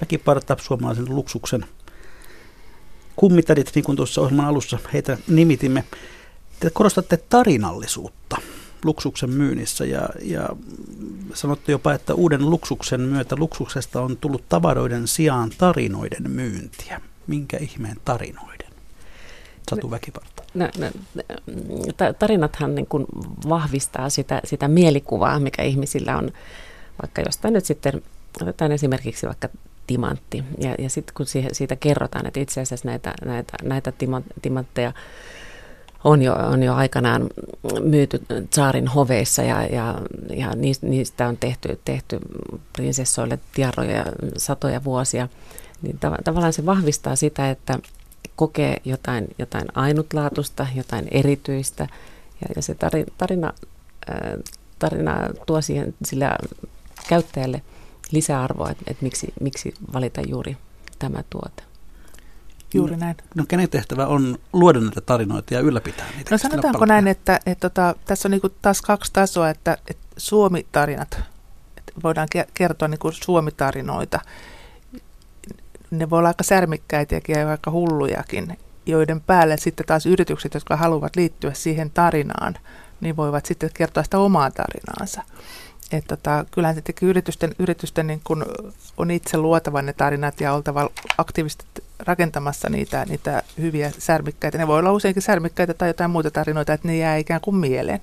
Väkiparta, suomalaisen luksuksen kummitädit, niin kuin tuossa ohjelman alussa heitä nimitimme. Te korostatte tarinallisuutta luksuksen myynnissä ja, ja sanotte jopa, että uuden luksuksen myötä luksuksesta on tullut tavaroiden sijaan tarinoiden myyntiä. Minkä ihmeen tarinoiden? Satu Väkiparta. No, no, tarinathan niin kuin vahvistaa sitä, sitä mielikuvaa, mikä ihmisillä on, vaikka jostain nyt sitten, otetaan esimerkiksi vaikka timantti. Ja, ja sitten kun siihen, siitä kerrotaan, että itse asiassa näitä, näitä, näitä timantteja on jo, on jo aikanaan myyty saarin hoveissa ja, ja, ja niistä on tehty, tehty prinsessoille tiaroja satoja vuosia, niin tav- tavallaan se vahvistaa sitä, että kokee jotain, jotain ainutlaatuista, jotain erityistä ja, ja se tarina, tarina tuo siihen sillä käyttäjälle – lisäarvoa, että, että miksi, miksi valita juuri tämä tuote. Juuri näin. No kenen tehtävä on luoda näitä tarinoita ja ylläpitää niitä? No sanotaanko näin, että, että, että tota, tässä on niin taas kaksi tasoa, että, että Suomi-tarinat, että voidaan kertoa niin kuin Suomi-tarinoita. Ne voi olla aika särmikkäitäkin ja aika hullujakin, joiden päälle sitten taas yritykset, jotka haluavat liittyä siihen tarinaan, niin voivat sitten kertoa sitä omaa tarinaansa. Että tota, kyllähän tietenkin yritysten, yritysten niin kun on itse luotava ne tarinat ja oltava aktiivisesti rakentamassa niitä, niitä hyviä särmikkäitä. Ne voi olla useinkin särmikkäitä tai jotain muita tarinoita, että ne jää ikään kuin mieleen.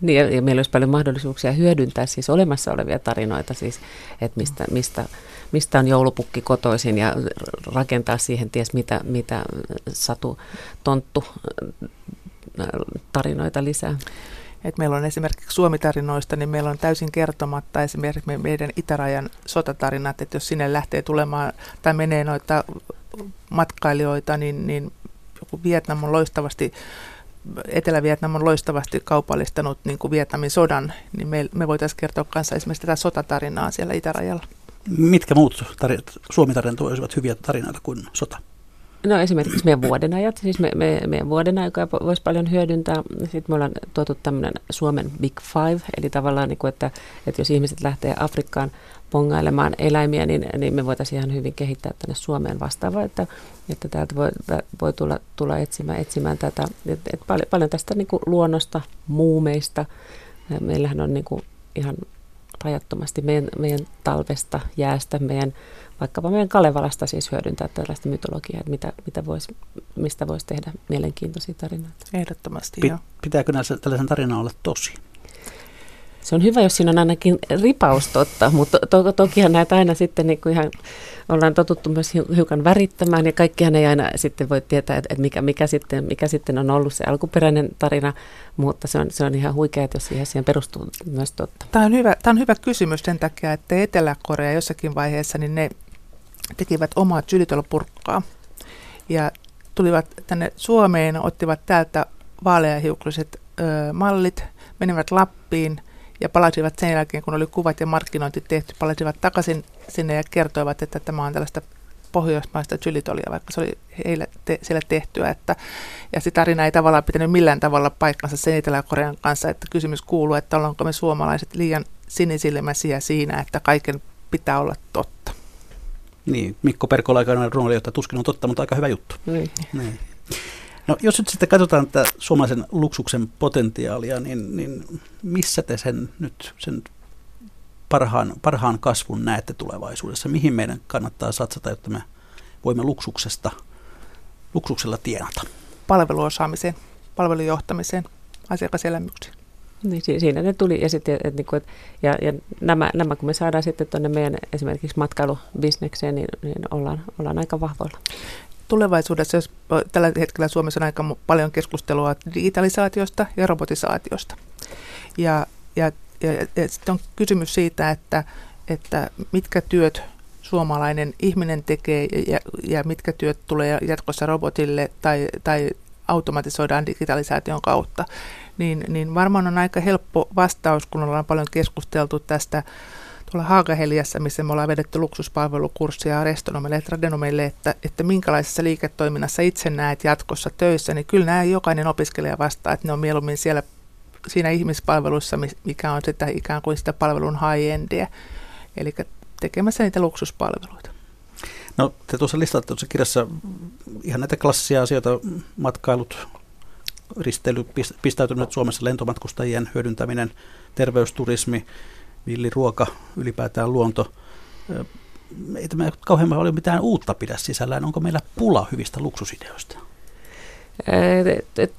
Niin, ja, meillä olisi paljon mahdollisuuksia hyödyntää siis olemassa olevia tarinoita, siis, että mistä, mistä, mistä on joulupukki kotoisin ja rakentaa siihen ties mitä, mitä satu, tonttu tarinoita lisää. Et meillä on esimerkiksi Suomitarinoista, niin meillä on täysin kertomatta esimerkiksi meidän itärajan sotatarinat, että jos sinne lähtee tulemaan tai menee noita matkailijoita, niin, niin joku Vietnam on loistavasti Etelä-Vietnam on loistavasti kaupallistanut niin kuin Vietnamin sodan, niin me, me voitaisiin kertoa kanssa esimerkiksi tätä sotatarinaa siellä itärajalla. Mitkä muut tarinat, Suomi-tarinat olisivat hyviä tarinoita kuin sota? No esimerkiksi meidän vuodenajat, siis me, me, meidän vuodenaikaa voisi paljon hyödyntää. Sitten me ollaan tuotu tämmöinen Suomen Big Five, eli tavallaan, niin kuin, että, että jos ihmiset lähtee Afrikkaan pongailemaan eläimiä, niin, niin me voitaisiin ihan hyvin kehittää tänne Suomeen vastaavaa, että, että täältä voi, voi tulla, tulla etsimään, etsimään tätä. Et, et paljon, paljon tästä niin kuin luonnosta, muumeista. Meillähän on niin kuin ihan rajattomasti meidän, meidän talvesta, jäästä, meidän, vaikkapa meidän Kalevalasta siis hyödyntää tällaista mytologiaa, että mitä, mitä vois, mistä voisi tehdä mielenkiintoisia tarinoita. Ehdottomasti, Pi- Pitääkö näissä, tällaisen tarinan olla tosi? Se on hyvä, jos siinä on ainakin ripaus totta, mutta to, to, tokihan näitä aina sitten niin kuin ihan ollaan totuttu myös hiukan värittämään ja kaikkihan ei aina sitten voi tietää, että mikä, mikä, sitten, mikä sitten on ollut se alkuperäinen tarina, mutta se on, se on ihan huikea, jos siihen, siihen perustuu myös totta. Tämä on, hyvä, tämä on hyvä kysymys sen takia, että Etelä-Korea jossakin vaiheessa niin ne tekivät omaa chilitolopurkkaa ja tulivat tänne Suomeen, ottivat täältä vaaleahiukliset ö, mallit, menivät Lappiin – ja palasivat sen jälkeen, kun oli kuvat ja markkinointi tehty, palasivat takaisin sinne ja kertoivat, että tämä on tällaista pohjoismaista chylitolia, vaikka se oli heille te, siellä tehtyä. Että, ja se tarina ei tavallaan pitänyt millään tavalla paikkansa sen Etelä-Korean kanssa, että kysymys kuuluu, että ollaanko me suomalaiset liian sinisilmäisiä siinä, että kaiken pitää olla totta. Niin, Mikko Perkola aikainen runoilijoita tuskin on totta, mutta aika hyvä juttu. Niin. niin. No, jos nyt sitten katsotaan tätä suomalaisen luksuksen potentiaalia, niin, niin missä te sen nyt sen parhaan, parhaan kasvun näette tulevaisuudessa? Mihin meidän kannattaa satsata, jotta me voimme luksuksesta, luksuksella tienata? Palveluosaamiseen, palvelujohtamiseen, asiakaselämyksiin. Niin, siinä ne tuli ja, sitten, et, niin kuin, et, ja, ja nämä, nämä, kun me saadaan sitten tuonne meidän esimerkiksi matkailubisnekseen, niin, niin ollaan, ollaan aika vahvoilla tulevaisuudessa, jos tällä hetkellä Suomessa on aika paljon keskustelua digitalisaatiosta ja robotisaatiosta. Ja, ja, ja, ja sitten on kysymys siitä, että, että mitkä työt suomalainen ihminen tekee ja, ja mitkä työt tulee jatkossa robotille tai, tai automatisoidaan digitalisaation kautta, niin, niin varmaan on aika helppo vastaus, kun ollaan paljon keskusteltu tästä tuolla Haagaheliassa, missä me ollaan vedetty luksuspalvelukurssia restonomille ja tradenomille, että, että minkälaisessa liiketoiminnassa itse näet jatkossa töissä, niin kyllä nämä jokainen opiskelija vastaa, että ne on mieluummin siellä siinä ihmispalveluissa, mikä on sitä ikään kuin sitä palvelun high-endia, eli tekemässä niitä luksuspalveluita. No te tuossa listaatte tuossa kirjassa ihan näitä klassisia asioita, matkailut, risteily, pistäytynyt Suomessa lentomatkustajien hyödyntäminen, terveysturismi, villiruoka, ylipäätään luonto. Ei tämä kauhean paljon mitään uutta pidä sisällään. Onko meillä pula hyvistä luksusideoista?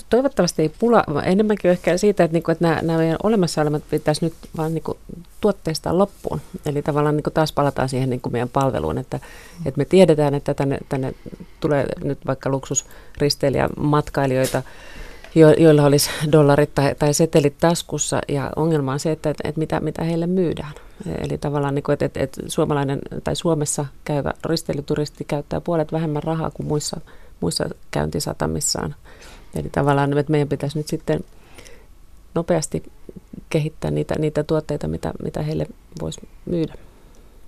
Toivottavasti ei pula, enemmänkin ehkä siitä, että, niinku, että nämä, nämä meidän olemassa olemat pitäisi nyt vaan niinku tuotteistaa loppuun. Eli tavallaan niinku taas palataan siihen niinku meidän palveluun, että, että me tiedetään, että tänne, tänne tulee nyt vaikka luksusristeilijä matkailijoita, jo, joilla olisi dollarit tai, tai setelit taskussa. Ja ongelma on se, että, että, että mitä, mitä heille myydään. Eli tavallaan, niin kuin, että, että, että suomalainen tai Suomessa käyvä risteilyturisti käyttää puolet vähemmän rahaa kuin muissa, muissa käyntisatamissaan. Eli tavallaan että meidän pitäisi nyt sitten nopeasti kehittää niitä, niitä tuotteita, mitä, mitä heille voisi myydä.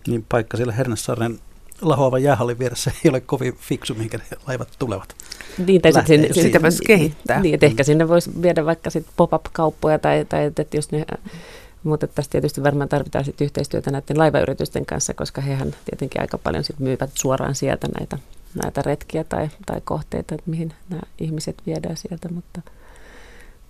Niin paikka siellä Hernäsaaren lahoavan jäähallin vieressä ei ole kovin fiksu, mihinkä ne laivat tulevat. Niin, tai sitten sinne, sinne voisi kehittää. Niin, että ehkä sinne voisi viedä vaikka sit pop-up-kauppoja, tai, tai että jos ne, mutta tässä tietysti varmaan tarvitaan sit yhteistyötä näiden laivayritysten kanssa, koska hehän tietenkin aika paljon sit myyvät suoraan sieltä näitä, näitä retkiä tai, tai kohteita, että mihin nämä ihmiset viedään sieltä, mutta –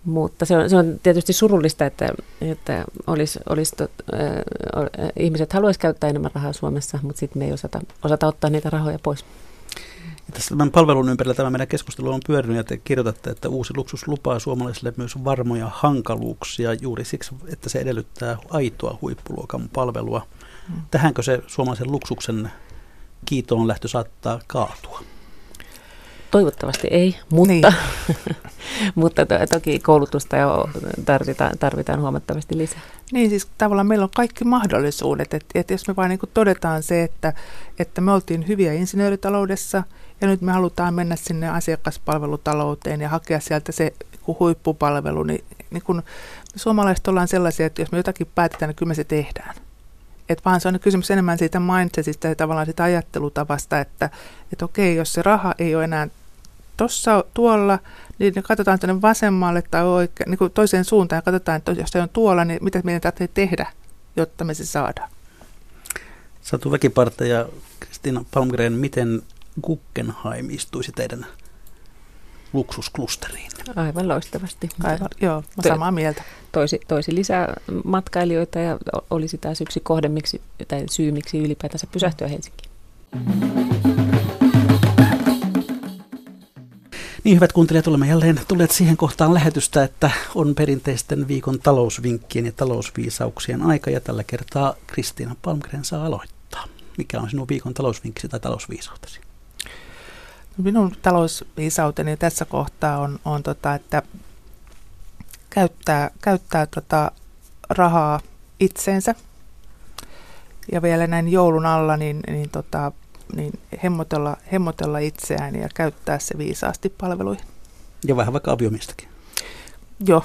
mutta se on, se on tietysti surullista, että, että olisi, olisi tot, äh, ihmiset haluaisivat käyttää enemmän rahaa Suomessa, mutta sitten me ei osata, osata ottaa niitä rahoja pois. Ja tässä tämän palvelun ympärillä tämä meidän keskustelu on pyörinyt ja te kirjoitatte, että uusi luksus lupaa suomalaisille myös varmoja hankaluuksia juuri siksi, että se edellyttää aitoa huippuluokan palvelua. Hmm. Tähänkö se suomalaisen luksuksen kiitoon lähtö saattaa kaatua? Toivottavasti ei, mutta, niin. [laughs] mutta to, toki koulutusta jo tarvitaan, tarvitaan huomattavasti lisää. Niin, siis tavallaan meillä on kaikki mahdollisuudet. Että et jos me vain niin todetaan se, että, että me oltiin hyviä insinööritaloudessa ja nyt me halutaan mennä sinne asiakaspalvelutalouteen ja hakea sieltä se huippupalvelu, niin, niin kun suomalaiset ollaan sellaisia, että jos me jotakin päätetään, niin kyllä me se tehdään. Et vaan se on kysymys enemmän siitä mindsetistä ja tavallaan siitä ajattelutavasta, että, että okei, jos se raha ei ole enää tuossa tuolla, niin katsotaan tuonne vasemmalle tai oikein, niin kuin toiseen suuntaan ja katsotaan, että jos se on tuolla, niin mitä meidän täytyy tehdä, jotta me se saadaan. Satu Väkiparta ja Kristiina Palmgren, miten Guggenheim istuisi teidän luksusklusteriin? Aivan loistavasti. Aivan, joo, mä samaa mieltä. Toisi, toisi lisää matkailijoita ja olisi taas yksi kohde, miksi, tai syy, miksi ylipäätänsä pysähtyä Helsinkiin. Niin hyvät kuuntelijat, olemme jälleen tulleet siihen kohtaan lähetystä, että on perinteisten viikon talousvinkkien ja talousviisauksien aika ja tällä kertaa Kristiina Palmgren saa aloittaa. Mikä on sinun viikon talousvinkkisi tai talousviisautesi? Minun talousviisauteni tässä kohtaa on, on tota, että käyttää, käyttää tota rahaa itseensä. Ja vielä näin joulun alla, niin, niin tota, niin hemmotella, hemmotella itseään ja käyttää se viisaasti palveluihin. Ja vähän vaikka aviomistakin. Joo.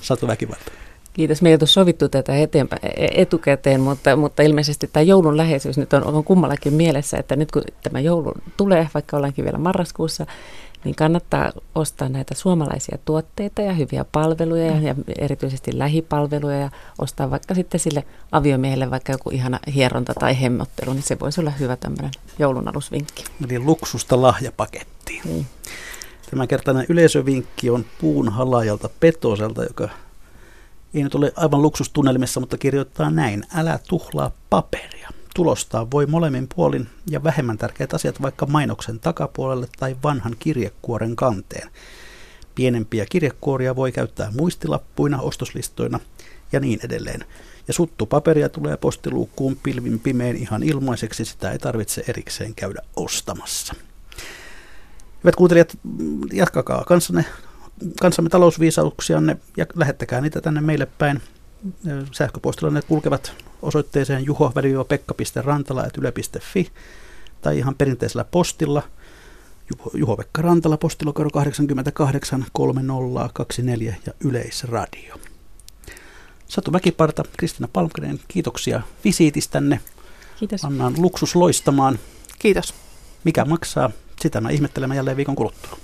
Satu väkivalta. Kiitos. Me ei ole sovittu tätä eteenpäin, e- etukäteen, mutta, mutta ilmeisesti tämä joulun läheisyys nyt on, on kummallakin mielessä, että nyt kun tämä joulu tulee, vaikka ollaankin vielä marraskuussa, niin kannattaa ostaa näitä suomalaisia tuotteita ja hyviä palveluja ja, ja erityisesti lähipalveluja ja ostaa vaikka sitten sille aviomiehelle vaikka joku ihana hieronta tai hemmottelu, niin se voisi olla hyvä tämmöinen joulunalusvinkki. Eli luksusta lahjapakettiin. Niin. Tämänkertainen yleisövinkki on puun halajalta Petoselta, joka ei nyt ole aivan luksustunnelmissa, mutta kirjoittaa näin. Älä tuhlaa paperia tulostaa voi molemmin puolin ja vähemmän tärkeät asiat vaikka mainoksen takapuolelle tai vanhan kirjekuoren kanteen. Pienempiä kirjekuoria voi käyttää muistilappuina, ostoslistoina ja niin edelleen. Ja suttupaperia tulee postiluukkuun pilvin pimein ihan ilmaiseksi, sitä ei tarvitse erikseen käydä ostamassa. Hyvät kuuntelijat, jatkakaa kanssanne, kanssamme talousviisauksianne ja lähettäkää niitä tänne meille päin. Sähköpostilla ne kulkevat osoitteeseen juho-pekka.rantala.yle.fi tai ihan perinteisellä postilla. Juho-Pekka Rantala, postilokero 88 3024 ja Yleisradio. Satu Väkiparta, Kristina Palmgren, kiitoksia visiitistänne. Kiitos. Annaan luksus loistamaan. Kiitos. Mikä maksaa? Sitä mä ihmettelemme jälleen viikon kuluttua.